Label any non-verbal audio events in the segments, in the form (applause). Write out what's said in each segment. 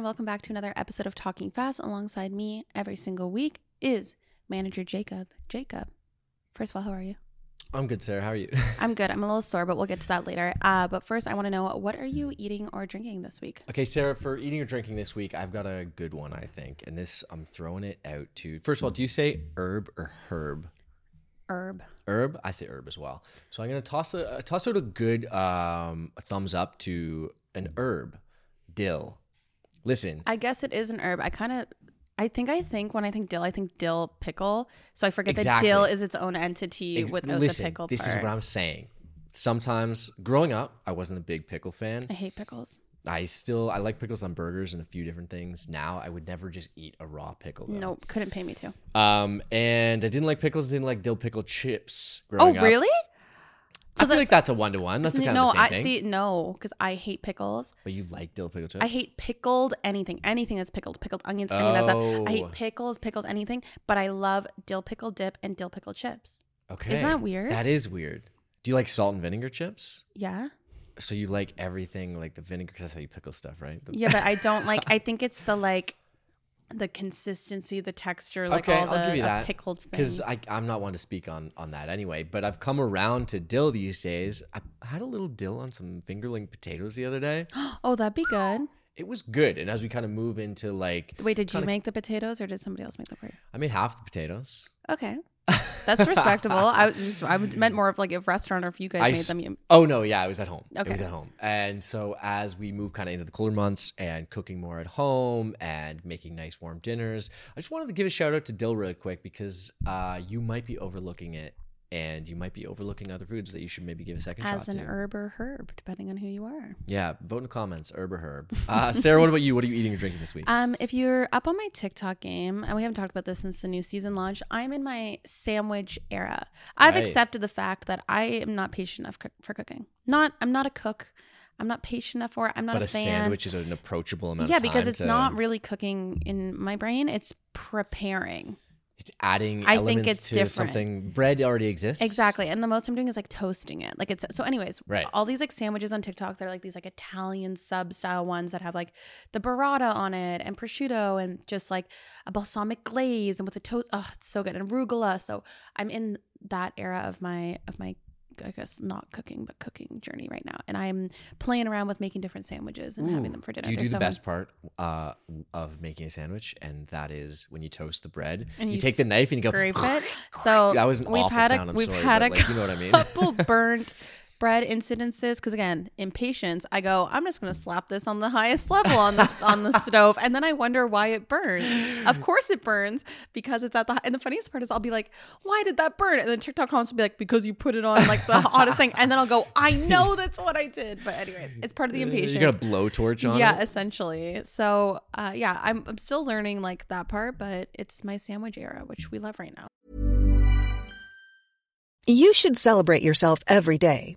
name is Sarah, and welcome back to another episode of Talking Fast. Alongside me every single week is manager Jacob. Jacob, first of all, how are you? I'm good, Sarah. How are you? (laughs) I'm good. I'm a little sore, but we'll get to that later. Uh, but first, I want to know what are you eating or drinking this week? okay, Sarah, for eating or drinking this week, I've got a good one, I think. And this, I'm throwing it out to. First of all, do you say herb or herb? Herb. Herb? I say herb as well. So I'm gonna toss a toss out a good um, a thumbs up to an herb, dill. Listen, I guess it is an herb. I kind of, I think I think when I think dill, I think dill pickle. So I forget that dill is its own entity ex- without listen, the pickle this part. is what I'm saying. Sometimes growing up, I wasn't a big pickle fan. I hate pickles. I still I like pickles on burgers and a few different things. Now I would never just eat a raw pickle. Though. Nope, couldn't pay me to. Um, and I didn't like pickles. Didn't like dill pickle chips. Oh, Growing up. Really? I feel like that's a one to one. That's the kind no, of the same I thing. see. No, because I hate pickles. But you like dill pickle chips? I hate pickled anything, anything that's pickled, pickled onions, any of that stuff. I Oh. hate pickles, pickles, anything. But I love dill pickle dip and dill pickle chips. Okay. Isn't that weird? That is weird. Do you like salt and vinegar chips? Yeah, So you like everything like the vinegar because that's how you pickle stuff, right? The- yeah, but I don't like. (laughs) I think it's the like, the consistency, the texture, like okay, all the I'll give you that pickled because things. I I'm not one to speak on on that anyway. But I've come around to dill these days. I had a little dill on some fingerling potatoes the other day. (gasps) oh, that'd be good. It was good. And as we kind of move into like, Wait, did you make the potatoes or did somebody else make them for you? I made half the potatoes. Okay, that's (laughs) respectable. I just I meant more of like if restaurant or if you guys I made them. You, Oh no, yeah, I was at home. It was at home. And so as we move kind of into the cooler months and cooking more at home and making nice warm dinners, I just wanted to give a shout out to Dill really quick because uh, you might be overlooking it and you might be overlooking other foods that you should maybe give a second as shot an to. herb or herb, depending on who you are. Yeah, vote in the comments, herb or herb. Uh, (laughs) Sarah, what about you? What are you eating or drinking this week? Um, if you're up on my TikTok game, and we haven't talked about this since the new season launch, I'm in my sandwich era. I've Right. accepted the fact that I am not patient enough for cooking. Not, I'm not a cook. I'm not patient enough for it. I'm not but a, a fan. sandwich is an approachable amount yeah, of time. because it's to- not really cooking in my brain. It's preparing. It's adding I think it's to different. something. Bread already exists. Exactly. And the most I'm doing is like toasting it. Like it's so anyways, Right. all these like sandwiches on TikTok, they're like these like Italian sub style ones that have like the burrata on it and prosciutto and just like a balsamic glaze and with a toast. Oh, it's so good. And arugula. So I'm in that era of my of my I guess not cooking, but cooking journey right now. And I'm playing around with making different sandwiches and having them for dinner. Do you do the best part uh, of making a sandwich, and that is when you toast the bread. And you, you take the knife and you go. Scrape it. (gasps) So That was an we've awful had sound. a I'm we've sorry, had but, a like, you know what I mean. couple (laughs) burnt bread incidences because again impatience i go i'm just going to slap this on the (laughs) highest level on the on the (laughs) stove and then i wonder why it burns. Of course it burns because it's at the and the funniest part is i'll be like why did that burn? And then tiktok comments will be like because you put it on like the (laughs) hottest thing and then i'll go i know that's what i did. But anyways it's part of the impatience You got a blowtorch on yeah it. essentially. So uh yeah I'm, I'm still learning like that part but it's my sandwich era which we love right now. You should celebrate yourself every day,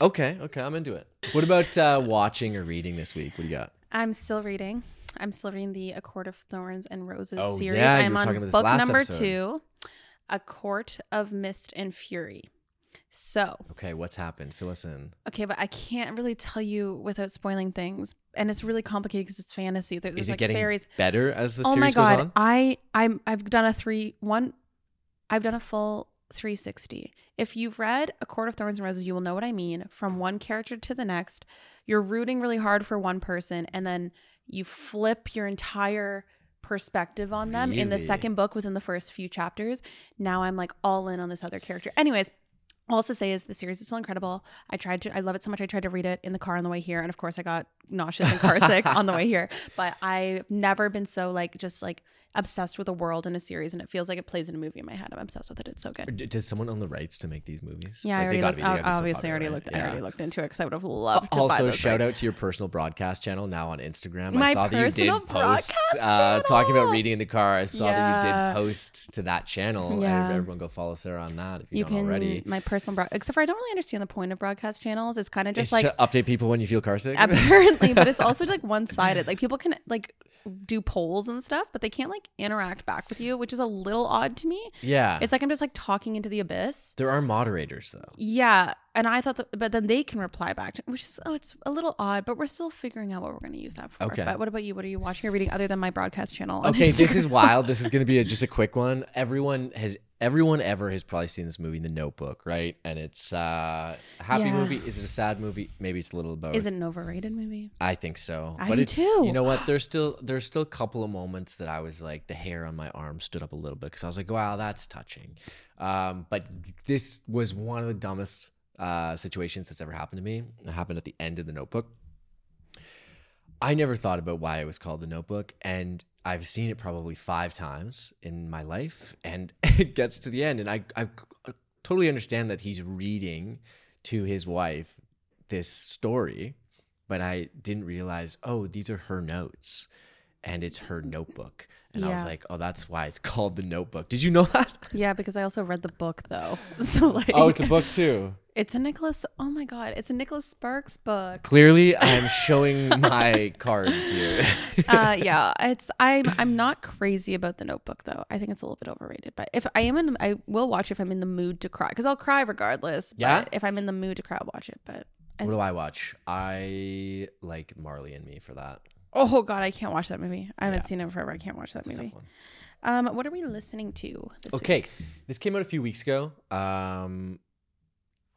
Okay, okay, I'm into it. What about uh, watching or reading this week? What do you got? I'm still reading. I'm still reading the A Court of Thorns and Roses Oh, series. yeah, you I'm were on talking about this book last number episode. two, A Court of Mist and Fury. So, Okay, what's happened? Fill us in. okay, but I can't really tell you without spoiling things, and it's really complicated because it's fantasy. There- There's Is it like getting fairies. better as the oh series my goes god, on? I I'm I've done a three one. I've done a full 360. If you've read A Court of Thorns and Roses, you will know what I mean. From one character to the next, you're rooting really hard for one person, and then you flip your entire perspective on them in the second book within the first few chapters. Now I'm like all in on this other character. Anyways, all to say is the series is still incredible. I tried to, I love it so much. I tried to read it in the car on the way here, and of course, I got nauseous and car sick (laughs) on the way here. But I've never been so like just like obsessed with a world in a series, and it feels like it plays in a movie in my head. I'm obsessed with it. It's so good. D- Does someone own the rights to make these movies? Yeah, Like, I they already looked. be- so obviously, I already looked. right? I already looked into it because I would have loved to buy Also, shout rights. out to your personal broadcast channel now on Instagram. I saw that you did post uh, talking about reading in the car. I saw that you did post to that channel. Yeah. And everyone go follow Sarah on that if you, You don't can already. my personal broad, except for I don't really understand the point of broadcast channels. It's kind of just It's like to update people when you feel car sick. apparently but it's (laughs) also like one-sided like people can like do polls and stuff but they can't like interact back with you which is a little odd to me yeah. it's like i'm just like talking into the abyss there are moderators though. yeah and i thought that but then they can reply back to, which is oh it's a little odd but we're still figuring out what we're going to use that for Okay. but what about you what are you watching or reading other than my broadcast channel Okay, (laughs) this is wild. This is going to be a, just a quick one. Everyone has everyone ever has probably seen this movie, The Notebook, right? And it's uh, a happy Yeah. movie. Is it a sad movie? Maybe it's a little of both. is it an overrated movie I think so. I but do it's too. you know what? There's still there's still a couple of moments that I was like the hair on my arm stood up a little bit because I was like, wow, that's touching. Um, but this was one of the dumbest uh, situations that's ever happened to me. It happened at the end of the Notebook. I never thought about why it was called the Notebook, and I've seen it probably five times in my life, and (laughs) it gets to the end, and I I totally understand that he's reading to his wife this story, but I didn't realize, oh, these are her notes, and it's her notebook, and I was like, oh, that's why it's (laughs) called the Notebook. Did you know that? (laughs) yeah because i also read the book though (laughs) so like Oh, it's a book too. it's a nicholas oh my god it's a nicholas sparks book Clearly, I am showing my cards here. uh yeah it's i'm i'm not crazy about the notebook though i think it's a little bit overrated but if i am in i will watch if i'm in the mood to cry because i'll cry regardless Yeah? but if i'm in the mood to cry i'll watch it but I- what do I watch? I like Marley and Me for that. Oh god i can't watch that movie i haven't Yeah. seen it forever i can't watch that movie um what are we listening to this Okay, week? this came out a few weeks ago. Um,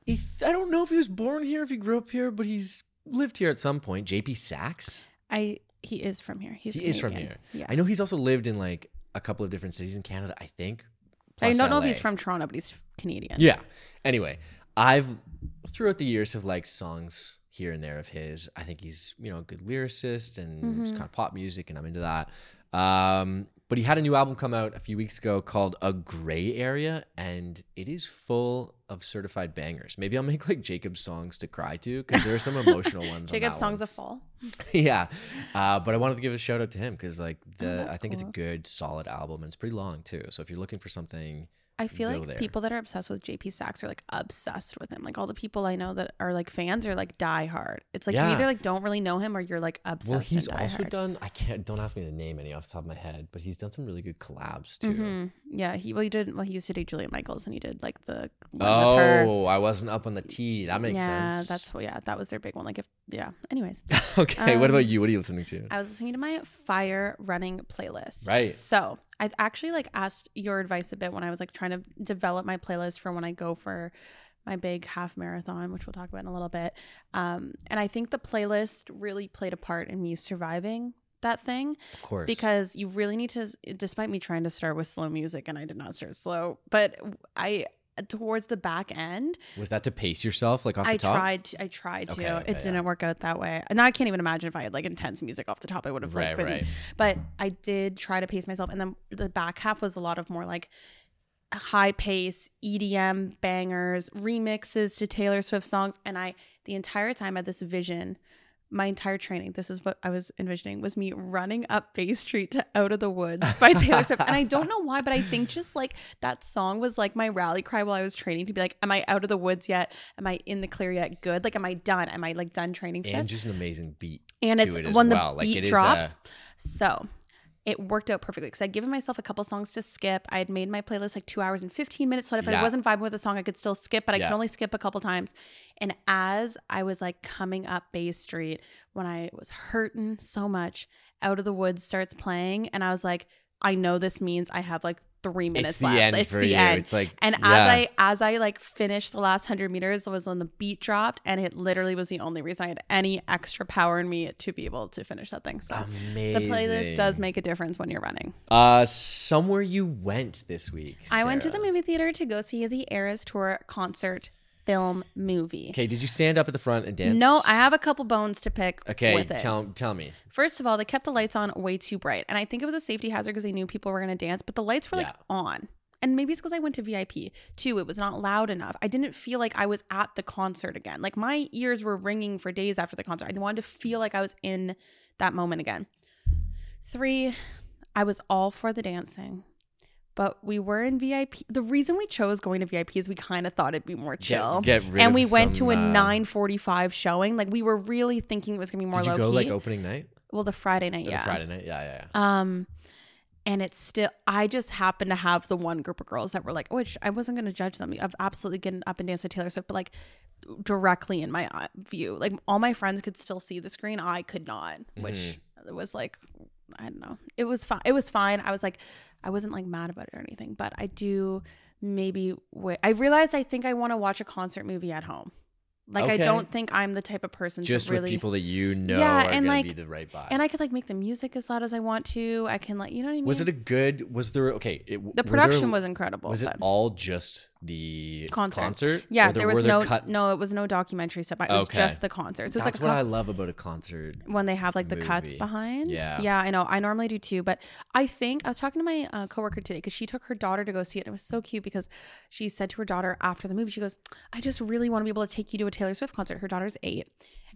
he, I don't know if he was born here, if he grew up here, but he's lived here at some point. JP Saxe. i he is from here he's he is from Canadian. here. yeah I know he's also lived in like a couple of different cities in Canada. I think. i plus don't know if LA. he's from toronto but he's canadian Yeah. Anyway, I've throughout the years have liked songs here and there of his. I think he's you know a good lyricist and Mm-hmm. it's kind of pop music, and I'm into that. Um, but he had a new album come out a few weeks ago called A Gray Area, and it is full of certified bangers. Maybe I'll make like Jacob's songs to cry to because there are some emotional ones. on jacob that songs one. of fall (laughs) yeah, uh, but I wanted to give a shout out to him because like the I Oh, that's think it's a good solid album and it's pretty long too. So if you're looking for something, I feel like there. people that are obsessed with JP Saxe are like obsessed with him. Like all the people I know that are like fans are like die hard. It's like Yeah. you either like don't really know him or you're like obsessed. Well, he's also hard. done. I can't. Don't ask me the name any off the top of my head, but he's done some really good collabs too. Mhm. Yeah, he well he did well he used to date Julia Michaels and he did like the one with her. Oh, I wasn't up on the T. That makes yeah, sense. that's what yeah that was their big one. Like if yeah. Anyways, (laughs) okay. what Um, about you? What are you listening to? I was listening to my fire running playlist. Right. So I actually like asked your advice a bit when I was like trying to develop my playlist for when I go for my big half marathon, which we'll talk about in a little bit. Um, and I think the playlist really played a part in me surviving that thing of course. because you really need to despite me trying to start with slow music and I did not start slow, but I towards the back end was that to pace yourself, like off the I top? tried. To, I tried to. Okay, okay, it didn't yeah. work out that way. And I can't even imagine if I had like intense music off the top. I would have like Right, been. right. But I did try to pace myself, and then the back half was a lot of more like high pace EDM bangers, remixes to Taylor Swift songs, and I the entire time had this vision my entire training, this is what I was envisioning, was me running up Bay Street to Out of the Woods by Taylor Swift. And I don't know why, but I think just like that song was like my rally cry while I was training to be like, am I out of the woods yet? Am I in the clear yet? Good. Like, am I done? Am I like done training for and this? just an amazing beat. and it's it when well. the Like, beat is uh, drops. a- so it worked out perfectly because I'd given myself a couple songs to skip. I had made my playlist like two hours and 15 minutes. So if I wasn't vibing with a song, I could still skip, but I Yeah. could only skip a couple times. And as I was like coming up Bay Street, when I was hurting so much, Out of the Woods starts playing. And I was like, I know this means I have like three minutes it's the left. end it's the you. end. It's like And yeah. as I as I like finished the last hundred meters it was when the beat dropped, and it literally was the only reason I had any extra power in me to be able to finish that thing. So Amazing. the playlist does make a difference when you're running. Uh, somewhere you went this week. I went to the movie theater to go see the Eras Tour concert film movie. Okay, did you stand up at the front and dance? No, I have a couple bones to pick Okay, with it. tell tell me. First of all, they kept the lights on way too bright. And I think it was a safety hazard because they knew people were going to dance, but the lights were like Yeah. on. And maybe it's because I went to VIP. Two, it was not loud enough. I didn't feel like I was at the concert again. Like my ears were ringing for days after the concert. I wanted to feel like I was in that moment again. Three, I was all for the dancing. But we were in VIP. The reason we chose going to VIP is we kind of thought it'd be more chill. get rid and of we went some, to a uh, 9:45 showing. Like we were really thinking it was gonna be more Did you low go key. like opening night? Well, the Friday night, Or the yeah. Friday night. Yeah, yeah, yeah. Um, and it's still, I just happened to have the one group of girls that were like, which I wasn't going to judge them. I've absolutely getting up and danced to Taylor Swift, but like directly in my view, like all my friends could still see the screen. I could not, which Mm-hmm. was like, I don't know. It was fine. It was fine. I was like, I wasn't like mad about it or anything, but I do maybe wait. I realized I think I want to watch a concert movie at home. Like I don't think I'm the type of person Just to really with people that you know Yeah, are and, like- be the right vibe. and I could like make the music as loud as I want to. I can like you know what I mean. was it a good? Was there okay? It, the were there- production was incredible. Was it but all just the concert? concert? Yeah, Or there, was no cut- no. It was no documentary stuff. It was Okay. just the concert. So it's That's like what co- I love about a concert. when they have like the cuts behind. Yeah. yeah, I know. I normally do too, but I think I was talking to my uh, coworker today because she took her daughter to go see it. And it was so cute because she said to her daughter after the movie, she goes, "I just really want to be able to take you to a Taylor Swift concert." Her daughter's eight,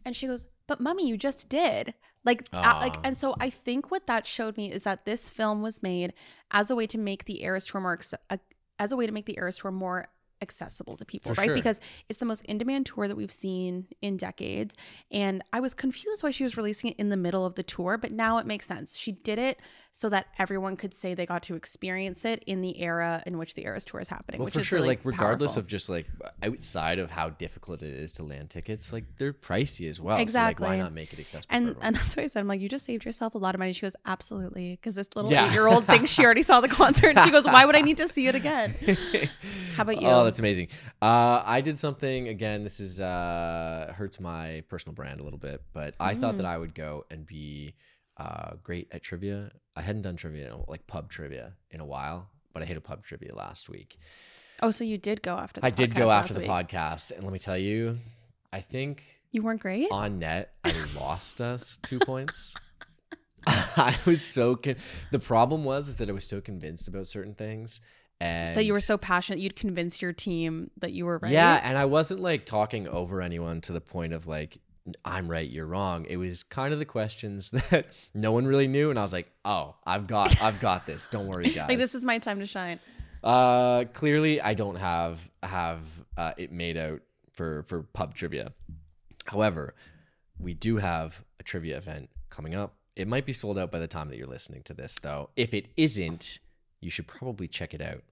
and she goes, "But mommy, you just did." Like, uh, like, and so I think what that showed me is that this film was made as a way to make the Eras Tour more, uh, as a way to make the Eras Tour more accessible to people, For right? sure. Because it's the most in-demand tour that we've seen in decades, and I was confused why she was releasing it in the middle of the tour, but now it makes sense. She did it so that everyone could say they got to experience it in the era in which the Eras Tour is happening. Well, which for is sure. really like regardless powerful. of just like outside of how difficult it is to land tickets, like they're pricey as well. So, Exactly. like, why not make it accessible? And and that's why I said I'm like you just saved yourself a lot of money. She goes absolutely because this little Yeah. eight year old thinks she already saw the concert. She goes why would I need to see it again? (laughs) How about you? Oh, that's amazing. Uh, I did something again. This is uh, hurts my personal brand a little bit, but I thought Mm. that I would go and be uh, great at trivia. I hadn't done trivia, in a- like pub trivia, in a while, but I hit a pub trivia last week. oh, so you did go after the podcast. I did go after the week. podcast, and let me tell you, I think You weren't great. on net I (laughs) lost us two points. (laughs) I was so con- the problem was is that I was so convinced about certain things. And that you were so passionate you'd convince your team that you were right. Yeah, and I wasn't like talking over anyone to the point of like I'm right, you're wrong. It was kind of the questions (laughs) that no one really knew, and I was like, "Oh, I've got, I've got this. Don't worry, (laughs) guys." like this is my time to shine. uh, clearly, I don't have have uh, it made out for for pub trivia. However, we do have a trivia event coming up. It might be sold out by the time that you're listening to this, though. If it isn't, you should probably check it out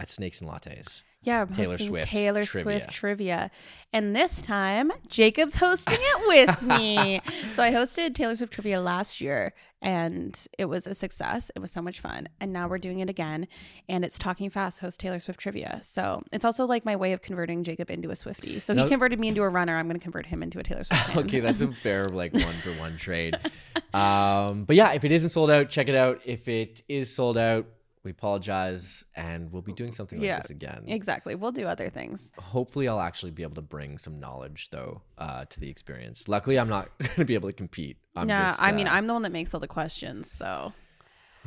at Snakes and Lattes. Yeah, I'm Taylor Swift Taylor trivia. Swift trivia. And this time, Jacob's hosting it with (laughs) me. so I hosted Taylor Swift trivia last year and it was a success. It was so much fun. And now we're doing it again. And it's Talking Fast host Taylor Swift trivia. So it's also like my way of converting Jacob into a Swifty. So No- he converted me into a runner. I'm going to convert him into a Taylor Swift (laughs) okay, that's a fair like one for one trade. (laughs) Um, but yeah, if it isn't sold out, check it out. If it is sold out, we apologize, and we'll be doing something like Yeah, this again. exactly. We'll do other things. Hopefully, I'll actually be able to bring some knowledge though uh, to the experience. Luckily, I'm not (laughs) going to be able to compete. I'm yeah, just, I mean, uh, I'm the one that makes all the questions. So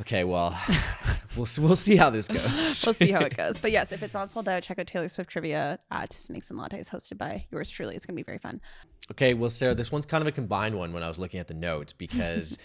Okay, well, (laughs) (laughs) we'll we'll see how this goes. we'll see how it goes. But yes, if it's not sold out, check out Taylor Swift trivia at Snakes and Lattes, hosted by yours truly. It's gonna be very fun. Okay, well, Sarah, this one's kind of a combined one when I was looking at the notes because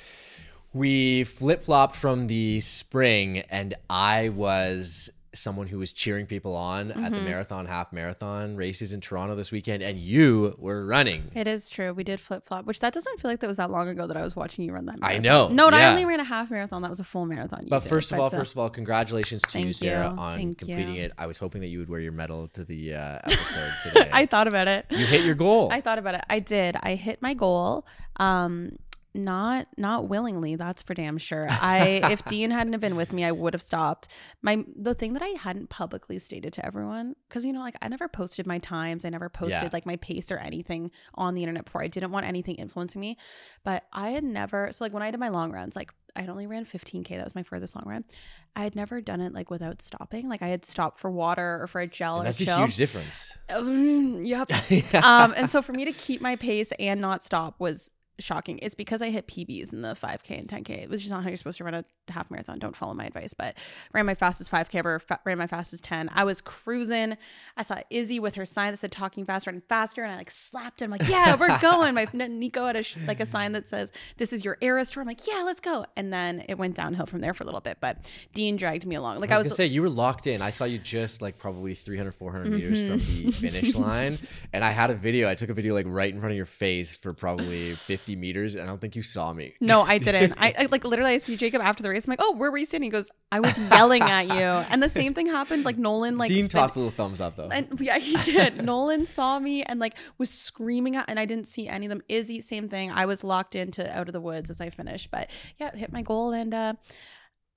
we flip flopped from the spring, and I was someone who was cheering people on at the marathon, half marathon races in Toronto this weekend, and you were running. It is true. We did flip flop, which that doesn't feel like that was that long ago that I was watching you run that. Marathon. I know, No, and I only ran a half marathon. That was a full marathon. you But did, first of all, uh, first of all, congratulations to you, Sarah, you. on Thank completing you. it. I was hoping that you would wear your medal to the uh, (laughs) episode today. I thought about it. you hit your goal. I thought about it. I did. I hit my goal. Um, not not willingly. That's for damn sure. I if (laughs) Dean hadn't have been with me, I would have stopped. My the thing that I hadn't publicly stated to everyone because you know like I never posted my times. I never posted Yeah. like my pace or anything on the internet before. I didn't want anything influencing me. But I had never. So like when I did my long runs, like I only ran 15k. That was my furthest long run. I had never done it like without stopping. Like I had stopped for water or for a gel And or that's a chill. huge difference. Um, yep. (laughs) um, and so for me to keep my pace and not stop was shocking. It's because I hit PBs in the 5K and 10K. It was just not how you're supposed to run a half marathon. Don't follow my advice, but ran my fastest 5K ever, fa- ran my fastest 10. I was cruising. I saw Izzy with her sign that said talking faster and faster, and I like slapped it. I'm like, yeah, we're (laughs) going. My Nico had a sh- like a sign that says, this is your era store. I'm like, yeah, let's go. And then it went downhill from there for a little bit, but Dean dragged me along. Like I I was, was, gonna say you were locked in. I saw you just like probably 300, 400 meters from Mm-hmm. the finish (laughs) line, and I had a video. I took a video like right in front of your face for probably (sighs) 50 meters, and I don't think you saw me. No, (laughs) I didn't. I, I like literally I see Jacob after the race. I'm like, oh, where were you standing? He goes, I was yelling at you. And the same thing happened. Like Nolan, like Dean fin- tossed a little thumbs up though. and yeah, he did. Nolan saw me and like was screaming at, and I didn't see any of them. Izzy, same thing. I was locked into out of the woods as I finished, but yeah, hit my goal and uh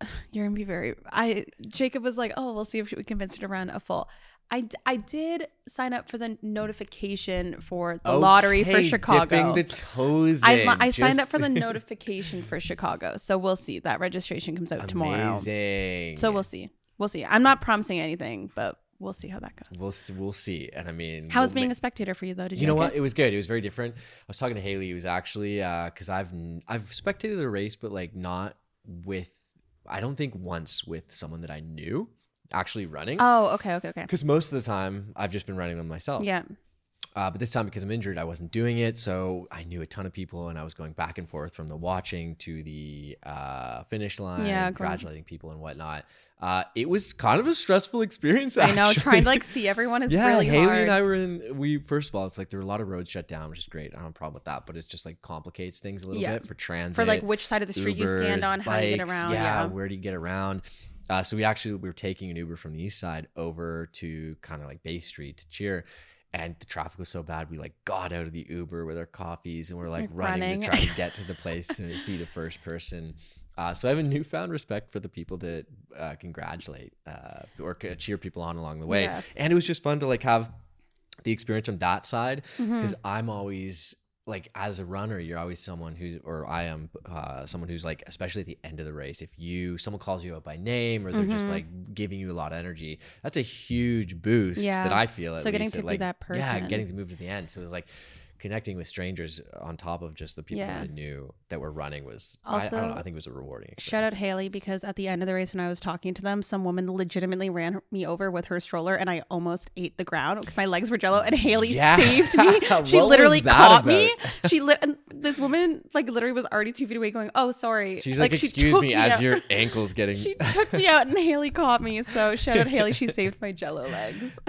(sighs) you're gonna be very. I Jacob was like, oh, we'll see if we convince her to run a full. I, d- I did sign up for the notification for the lottery for Okay, Chicago. Dipping the toes I, in, I signed up for the (laughs) notification for Chicago, so we'll see. That registration comes out tomorrow, Amazing. so we'll see. We'll see. I'm not promising anything, but we'll see how that goes. We'll s- we'll see. And I mean, How was we'll being ma- a spectator for you though? Did you, You know what? it? It was good. It was very different. I was talking to Haley. It was actually uh, because I've n- I've spectated the race, but like not with. I don't think once with someone that I knew actually running. Oh, okay, okay, okay. Because most of the time I've just been running them myself. Yeah, Uh, but this time because I'm injured, I wasn't doing it. So I knew a ton of people, and I was going back and forth from the watching to the uh, finish line, Yeah, congratulating people and whatnot. Uh, it was kind of a stressful experience. I know. Trying to like see everyone is yeah, really Haley hard. and I were in. We first of all, it's like there were a lot of roads shut down, which is great. I don't have a problem with that, but it's just like complicates things a little Yeah. bit for transit. for like which side of the street you stand Ubers, on, how you get around. Yeah, Yeah, where do you get around? Uh, so we actually we were taking an Uber from the east side over to kind of like Bay Street to cheer. And the traffic was so bad, we like got out of the Uber with our coffees and we're like Like running, running. to try to (laughs) get to the place and see the first person. Uh, so I have a newfound respect for the people that uh, congratulate uh, or cheer people on along the way. Yeah. And it was just fun to like have the experience on that side Mm-hmm. because I'm always like as a runner you're always someone who or I am uh, someone who's like especially at the end of the race if you someone calls you out by name or they're just Mm-hmm. like giving you a lot of energy that's a huge boost Yeah. that I feel So getting to be like, that person, yeah getting to move to the end so it was like connecting with strangers on top of just the people Yeah. that I knew that were running was I, I don't know I think it was a rewarding experience. Shout out Haley because at the end of the race when I was talking to them, some woman legitimately ran me over with her stroller and I almost ate the ground because my legs were jello and Haley Yeah. saved me. (laughs) She literally caught me. (laughs) She lit and this woman like literally was already two feet away going, Oh, sorry. she's like, she excuse took me as your (laughs) ankles getting She took me out and Haley caught me. So shout out Haley, she saved my jello legs.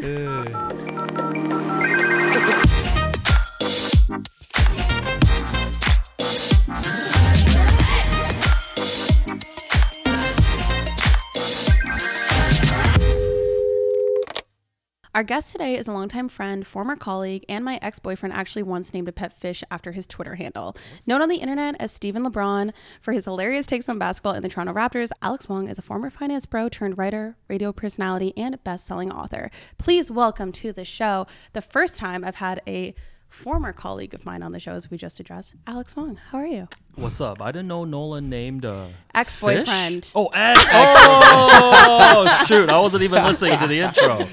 Our guest today is a longtime friend, former colleague, and my ex boyfriend actually once named a pet fish after his Twitter handle. Known on the internet as Stephen LeBron for his hilarious takes on basketball and the Toronto Raptors, Alex Wong is a former finance bro turned writer, radio personality, and best selling author. Please welcome to the show the first time I've had a former colleague of mine on the show, as we just addressed, Alex Wong. How are you? What's up? I didn't know Nolan named uh, Ex boyfriend. Oh, ex. Oh, (laughs) shoot! I wasn't even listening to the intro.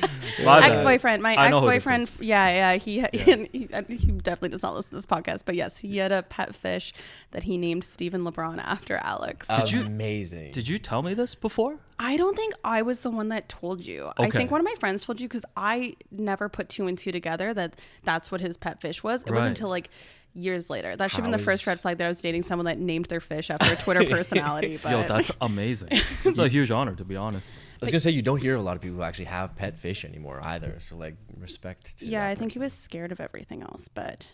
My ex-boyfriend my I know who this ex-boyfriend is. yeah yeah he, (laughs) he uh, he definitely does not listen to this podcast but yes he had a pet fish that he named Stephen LeBron after Alex Did you- Amazing. Did you tell me this before? I don't think I was the one that told you. I think one of my friends told you because I never put two and two together that that's what his pet fish was. It Right. wasn't until like years later. That should have been the How first red flag that I was dating someone that named their fish after a Twitter (laughs) personality. But Yo, that's amazing. it's a (laughs) huge honor, to be honest. I was gonna say you don't hear a lot of people who actually have pet fish anymore either. So like respect to yeah, that I think he was scared of everything else. But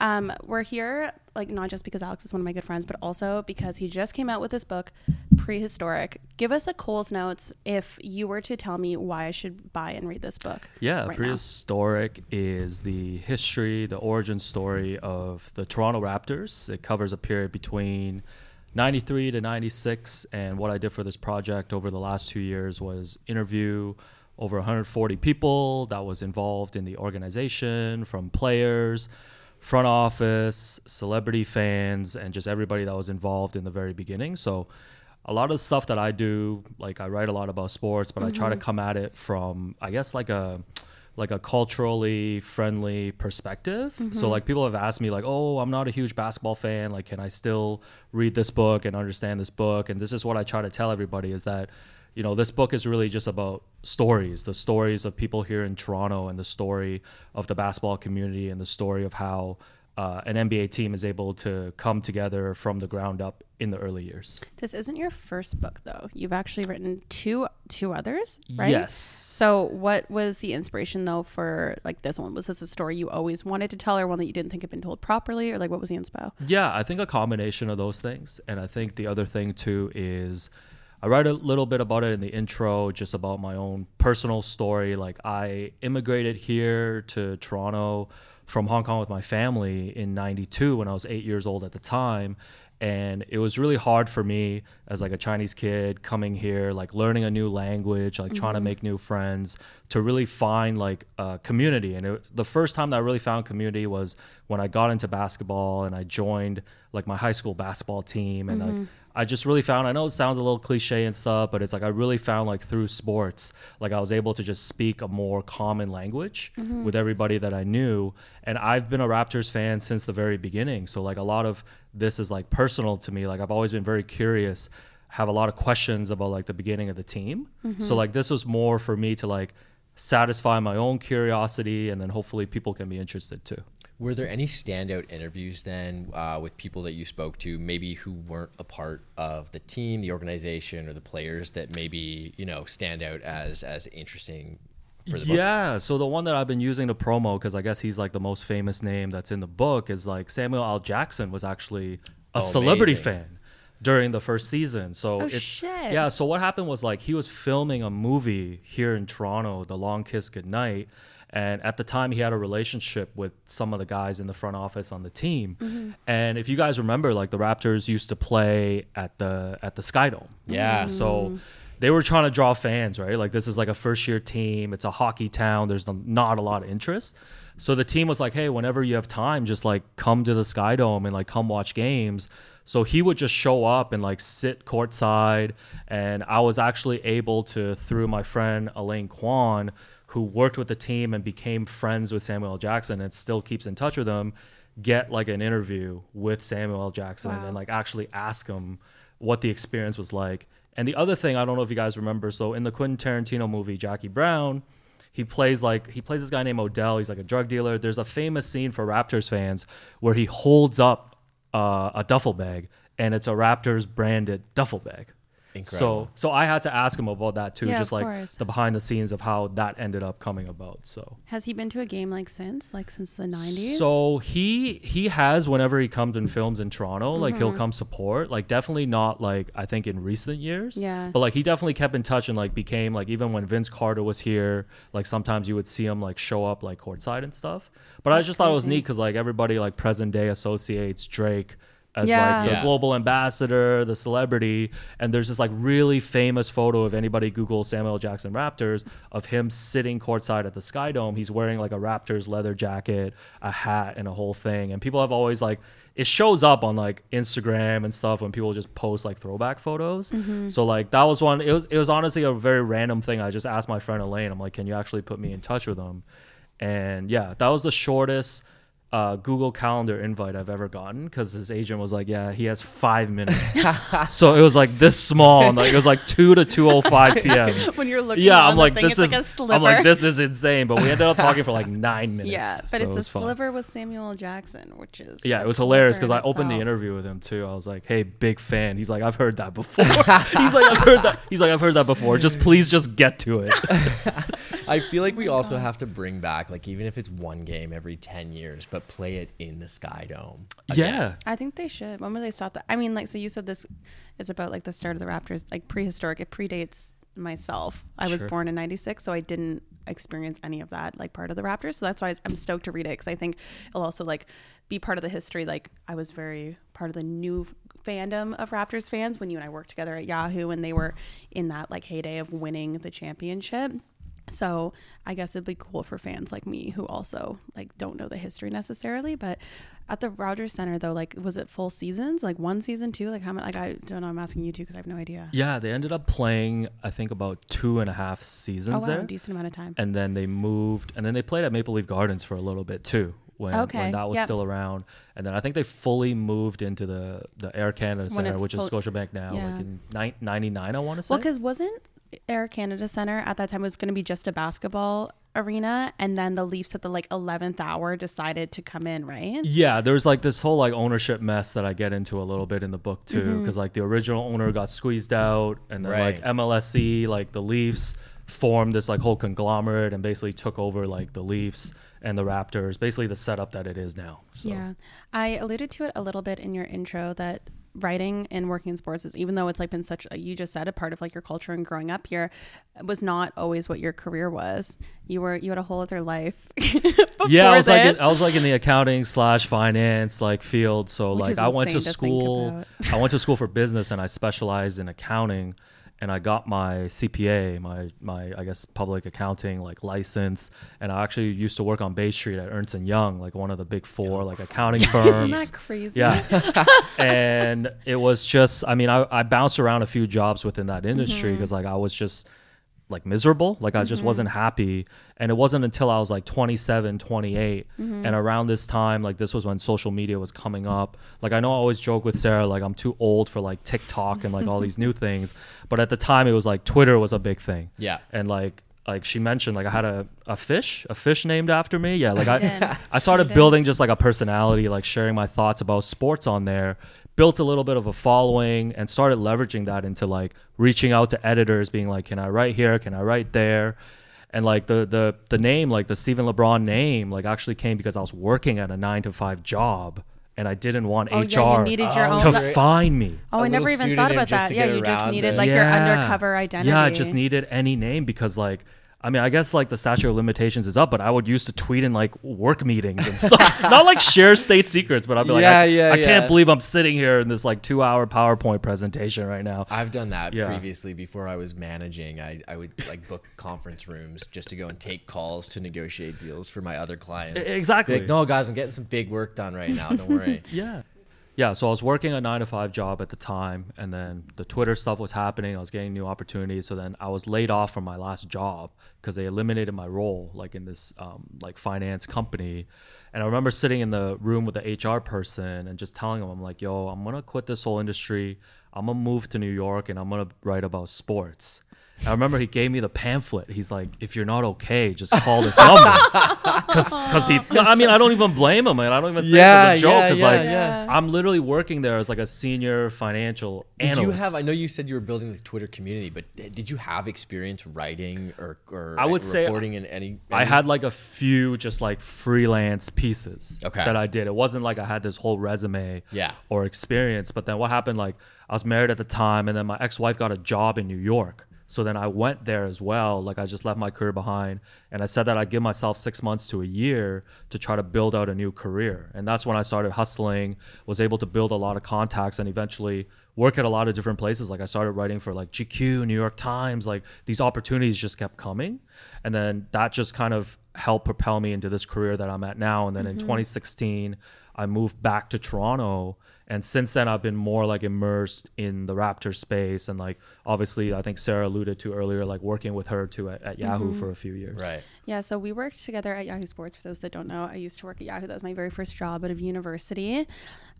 um, we're here, like, not just because Alex is one of my good friends, but also because he just came out with this book, Prehistoric. Give us a Cole's Notes if you were to tell me why I should buy and read this book. Yeah, right now. prehistoric is the history, the origin story of the Toronto Raptors. It covers a period between 93 to 96. And what I did for this project over the last two years was interview over 140 people that was involved in the organization, from players, front office, celebrity fans, and just everybody that was involved in the very beginning. So a lot of stuff that I do, like I write a lot about sports, but I try to mm-hmm. come at it from I guess like a like a culturally friendly perspective. So mm-hmm. like people have asked me like, "Oh, I'm not a huge basketball fan. Like can I still read this book and understand this book?" And this is what I try to tell everybody is that you know, this book is really just about stories, the stories of people here in Toronto and the story of the basketball community and the story of how uh, an NBA team is able to come together from the ground up in the early years. This isn't your first book though. You've actually written two two others, right? Yes. So what was the inspiration though for like this one? Was this a story you always wanted to tell or one that you didn't think had been told properly or like what was the inspo? Yeah, I think a combination of those things. And I think the other thing too is I write a little bit about it in the intro, just about my own personal story. Like I immigrated here to Toronto from Hong Kong with my family in 92 when I was eight years old at the time. And it was really hard for me as like a Chinese kid coming here, like learning a new language, like trying to mm-hmm. make new friends, to really find like a community. And it, the first time that I really found community was when I got into basketball and I joined like my high school basketball team. And like mm-hmm. I just really found, I know it sounds a little cliche and stuff, but it's like I really found like through sports, like I was able to just speak a more common language mm-hmm. with everybody that I knew. And I've been a Raptors fan since the very beginning. So like a lot of this is like personal to me. Like I've always been very curious, have a lot of questions about like the beginning of the team. Mm-hmm. So like this was more for me to like satisfy my own curiosity and then hopefully people can be interested too. Were there any standout interviews then uh, with people that you spoke to, maybe who weren't a part of the team, the organization, or the players that maybe you know stand out as as interesting for the book? Yeah, so the one that I've been using to promo because I guess he's like the most famous name that's in the book is like Samuel L. Jackson was actually a Oh, celebrity amazing. fan during the first season. So Oh, it's shit. yeah. So what happened was like he was filming a movie here in Toronto, The Long Kiss Goodnight. And at the time, he had a relationship with some of the guys in the front office on the team. Mm-hmm. And if you guys remember, like the Raptors used to play at the at the Sky Dome. Yeah. So they were trying to draw fans, right? Like this is like a first year team. It's a hockey town. There's not a lot of interest. So the team was like, hey, whenever you have time, just like come to the Skydome and like come watch games. So he would just show up and like sit courtside. And I was actually able to, through my friend Elaine Kwan, who worked with the team and became friends with Samuel L. Jackson and still keeps in touch with him, get like an interview with Samuel L. Jackson Wow. and like actually ask him what the experience was like. And the other thing, I don't know if you guys remember, so in the Quentin Tarantino movie Jackie Brown, he plays like he plays this guy named Odell. He's like a drug dealer. There's a famous scene for Raptors fans where he holds up uh, a duffel bag and it's a Raptors branded duffel bag. Incredible. So so I had to ask him about that too, Yeah, just like course. the behind the scenes of how that ended up coming about. So Has he been to a game like since, like since the nineties? so he he has whenever he comes and films in Toronto, like Mm-hmm. he'll come support. Like definitely not like I think in recent years. Yeah. But like he definitely kept in touch and like became like even when Vince Carter was here, like sometimes you would see him like show up like courtside and stuff. But I just thought it was neat because like everybody like present day associates Drake as Yeah. like the Yeah. global ambassador, the celebrity, and there's this like really famous photo of anybody Google Samuel Jackson Raptors of him sitting courtside at the Sky Dome. He's wearing like a Raptors leather jacket, a hat, and a whole thing. And people have always like it shows up on like Instagram and stuff when people just post like throwback photos. Mm-hmm. So like that was one. It was it was honestly a very random thing. I just asked my friend Elaine. I'm like, can you actually put me in touch with him? And yeah, that was the shortest uh, Google Calendar invite I've ever gotten because his agent was like, "Yeah, he has five minutes." (laughs) so it was like this small, and like it was like two to two o five (laughs) p.m. when you're looking Yeah, I'm like, thing, this is. like a sliver. I'm like, this is insane. But we ended up talking for like (laughs) nine minutes. yeah, but so it's it a was fun. sliver with Samuel Jackson, which is Yeah, it was hilarious because I opened the interview with him too. I was like, "Hey, big fan." He's like, "I've heard that before." he's like, "I've heard that." He's like, "I've heard that before. Just please, just get to it." I feel like oh we also have to bring back, like, even if it's one game every 10 years, but play it in the Sky Dome. yeah, I think they should. When will they stop that? I mean, like, so you said this is about like the start of the Raptors, like prehistoric. It predates myself. I was born in '96, so I didn't experience any of that, like part of the Raptors. So that's why I'm stoked to read it because I think it'll also like be part of the history. Like, I was very part of the new fandom of Raptors fans when you and I worked together at Yahoo, and they were in that like heyday of winning the championship. So I guess it'd be cool for fans like me who also like don't know the history necessarily. But at the Rogers Center though, like was it full seasons? Like one season, two? Like how many? Like I don't know. I'm asking you two because I have no idea. yeah. They ended up playing, I think, about two and a half seasons Oh wow, there. decent amount of time. and then they moved and then they played at Maple Leaf Gardens for a little bit too when, Okay, when that was yep. still around and then I think they fully moved into the the Air Canada When Center which full- is Scotiabank now Yeah. like in ni- 99 I want to say Well, because wasn't Air Canada Center at that time was going to be just a basketball arena, and then the Leafs at the like 11th hour decided to come in, right? yeah there's like this whole like ownership mess that I get into a little bit in the book too Mm-hmm. because like the original owner got squeezed out and then like Right. MLSE like the Leafs formed this like whole conglomerate and basically took over like the Leafs and the Raptors basically the setup that it is now so. Yeah. I alluded to it a little bit in your intro that writing and working in sports is even though it's like been such a, you just said a part of like your culture and growing up here was not always what your career was. You were you had a whole other life. (laughs) before yeah i was like in, i was like in the accounting slash finance like field so Which like i went to to school i went to school for business and i specialized in accounting and i got my cpa my my i guess public accounting like license and i actually used to work on bay street at ernst and young like one of the big four like accounting (laughs) firms Isn't that crazy? yeah. (laughs) and it was just, I mean, I, I bounced around a few jobs within that industry Mm-hmm. because, like, I was just like miserable. Like, I just wasn't happy. And it wasn't until I was like 27, 28. Mm-hmm. And around this time, like, this was when social media was coming up. Like, I know I always joke with Sarah, like, I'm too old for like TikTok and like all these new (laughs) things. But at the time, it was like Twitter was a big thing. Yeah. And like, like she mentioned, like I had a, a fish, a fish named after me. Yeah, like. I, I started building just like a personality, like sharing my thoughts about sports on there. Built a little bit of a following and started leveraging that into like reaching out to editors, being like, "Can I write here? Can I write there?" And like the the the name, like the Stephen LeBron name, like actually came because I was working at a nine to five job and I didn't want Oh, HR yeah, you needed Oh, own. to that- find me. oh, I a never even thought about that. Yeah, you just needed it. like your undercover identity. Yeah, I just needed any name because like I mean, I guess like the statute of limitations is up, but I would used to tweet in like work meetings and stuff. (laughs) Not like share state secrets, but I'd be like, Yeah, I, yeah, I yeah. can't believe I'm sitting here in this like two hour PowerPoint presentation right now. I've done that Yeah. previously before I was managing. I, I would like book conference rooms just to go and take calls to negotiate deals for my other clients. Exactly. Like, no, guys, I'm getting some big work done right now. Don't worry. (laughs) Yeah. Yeah, so I was working a nine to five job at the time, and then the Twitter stuff was happening. I was getting new opportunities, so then I was laid off from my last job because they eliminated my role, like in this um, like finance company. And I remember sitting in the room with the HR person and just telling them, I'm like, "Yo, I'm gonna quit this whole industry. I'm gonna move to New York, and I'm gonna write about sports." And I remember he gave me the pamphlet. He's like, "If you're not okay, just call this number." (laughs) Because he, I mean, I don't even blame him, man. I don't even say Yeah, it as a joke. Because yeah, like, yeah. I'm literally working there as like a senior financial Did analyst. you have? I know you said you were building the Twitter community, but eh, did you have experience writing or, or I would say reporting in any? I had like a few just like freelance pieces Okay. that I did. It wasn't like I had this whole resume Yeah. or experience. But then what happened? Like I was married at the time, and then my ex-wife got a job in New York. So then I went there as well. Like I just left my career behind and I said that I'd give myself six months to a year to try to build out a new career. And that's when I started hustling, was able to build a lot of contacts and eventually work at a lot of different places. Like I started writing for like GQ, New York Times, like these opportunities just kept coming. And then that just kind of helped propel me into this career that I'm at now. And then in mm-hmm. 2016, I moved back to Toronto. And since then, I've been more like immersed in the Raptor space. And like, obviously, I think Sarah alluded to earlier, like working with her too at, at Yahoo mm-hmm. for a few years. Right. Yeah, so we worked together at Yahoo Sports. For those that don't know, I used to work at Yahoo. That was my very first job out of university.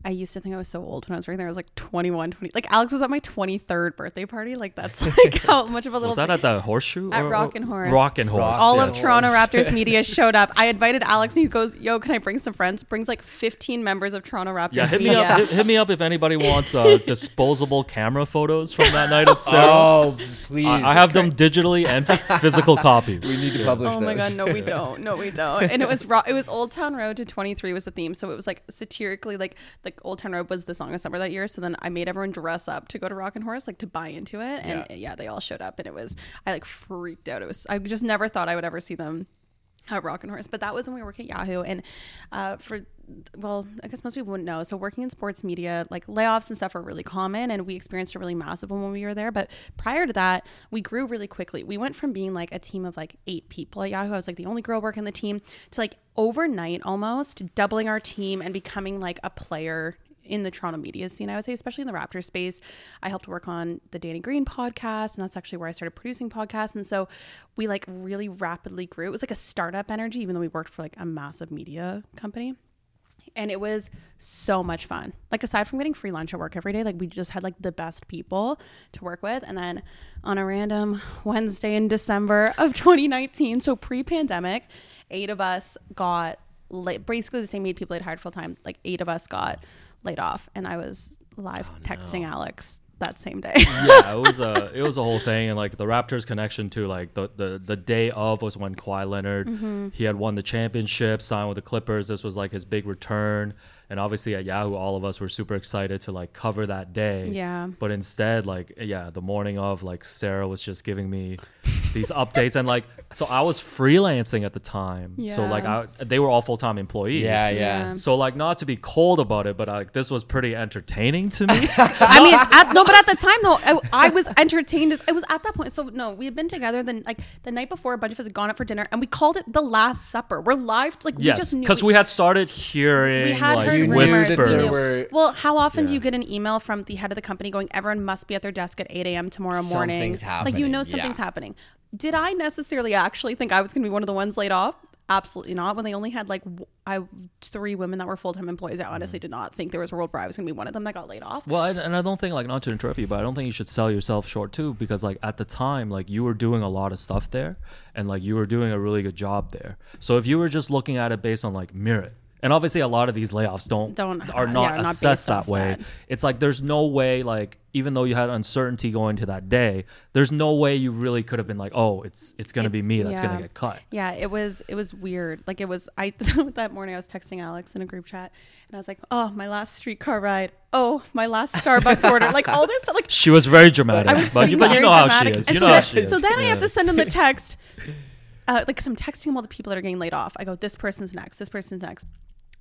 I used to think I was so old when I was working there. I was like 21, 20. Like Alex was at my 23rd birthday party. Like that's (laughs) like how much of a little. Was that at the horseshoe? At or- Rock and Horse. Rock and Horse. All Yeah. of Toronto Raptors (laughs) media showed up. I invited Alex and he goes, "Yo, can I bring some friends?" Brings like 15 members of Toronto Raptors Yeah, hit me up. Hit, hit me up if anybody wants uh, (laughs) disposable camera photos from that night of Sarah. Oh, please. I, I have them digitally and physical copies. We need to publish Oh those. my god, no, we don't. No, we don't. And it was ro- it was Old Town Road to 23 was the theme, so it was like satirically like like Old Town Road was the song of summer that year. So then I made everyone dress up to go to Rock and Horse, like to buy into it, and yeah, they all showed up, and it was I like freaked out. It was I just never thought I would ever see them at Rock and Horse, but that was when we were working at Yahoo, and uh, for well, I guess most people wouldn't know. So working in sports media, like layoffs and stuff are really common, and we experienced a really massive one when we were there. But prior to that, we grew really quickly. We went from being like a team of like eight people at Yahoo. I was like the only girl working the team to like overnight almost doubling our team and becoming like a player in the Toronto media scene, I would say, especially in the Raptor space. I helped work on the Danny Green podcast, and that's actually where I started producing podcasts. And so we like really rapidly grew. It was like a startup energy, even though we worked for like a massive media company. And it was so much fun. Like aside from getting free lunch at work every day, like we just had like the best people to work with. And then on a random Wednesday in December of (laughs) 2019, so pre-pandemic, eight of us got la- basically the same eight people they'd hired full time. Like eight of us got laid off, and I was live texting Alex that same day. yeah, it (laughs) was a it was a whole thing, and like the Raptors connection to like the the, the day of was when Kawhi Leonard Mm-hmm. he had won the championship, signed with the Clippers. This was like his big return, and obviously at Yahoo, all of us were super excited to like cover that day. Yeah. But instead, like yeah, the morning of, like Sarah was just giving me these updates, and like so I was freelancing at the time, so like I they were all full time employees. Yeah, yeah. Yeah. So like not to be cold about it, but like this was pretty entertaining to me. (laughs) I mean, at, no, but at the time though, I, I was entertained. As, it was at that point. So no, we had been together. Then like the night before, a bunch of us had gone out for dinner, and we called it the Last Supper. We're live. Like we just knew because we had started hearing we had like heard You knew rumors. that we there knew- were- well, how often do you get an email from the head of the company going, "Everyone must be at their desk at 8 a.m. tomorrow morning"? Something's happening. Like you know something's yeah. happening. Did I necessarily actually think I was going to be one of the ones laid off? Absolutely not. When they only had like I three women that were full time employees, I honestly did not think there was a world where I was going to be one of them that got laid off. Well, and, and I don't think like not to interrupt you, but I don't think you should sell yourself short too, because like at the time, like you were doing a lot of stuff there, and like you were doing a really good job there. So if you were just looking at it based on like merit, and obviously a lot of these layoffs don't, Don't- are yeah, not not assessed that way. that. It's like there's no way like even though you had uncertainty going to that day, there's no way you really could have been like, oh, it's it's gonna be me that's yeah. gonna get cut. Yeah, it was it was weird. Like it was I (laughs) that morning I was texting Alex in a group chat and I was like, "Oh, my last streetcar ride. Oh, my last Starbucks order." Like all this stuff like She was very dramatic, I was but, you, but you know how she is. And You so know how then- she is. So then I have to send him the (laughs) text. Uh, like, cause I'm texting him all the people that are getting laid off. I go, this person's next. This person's next.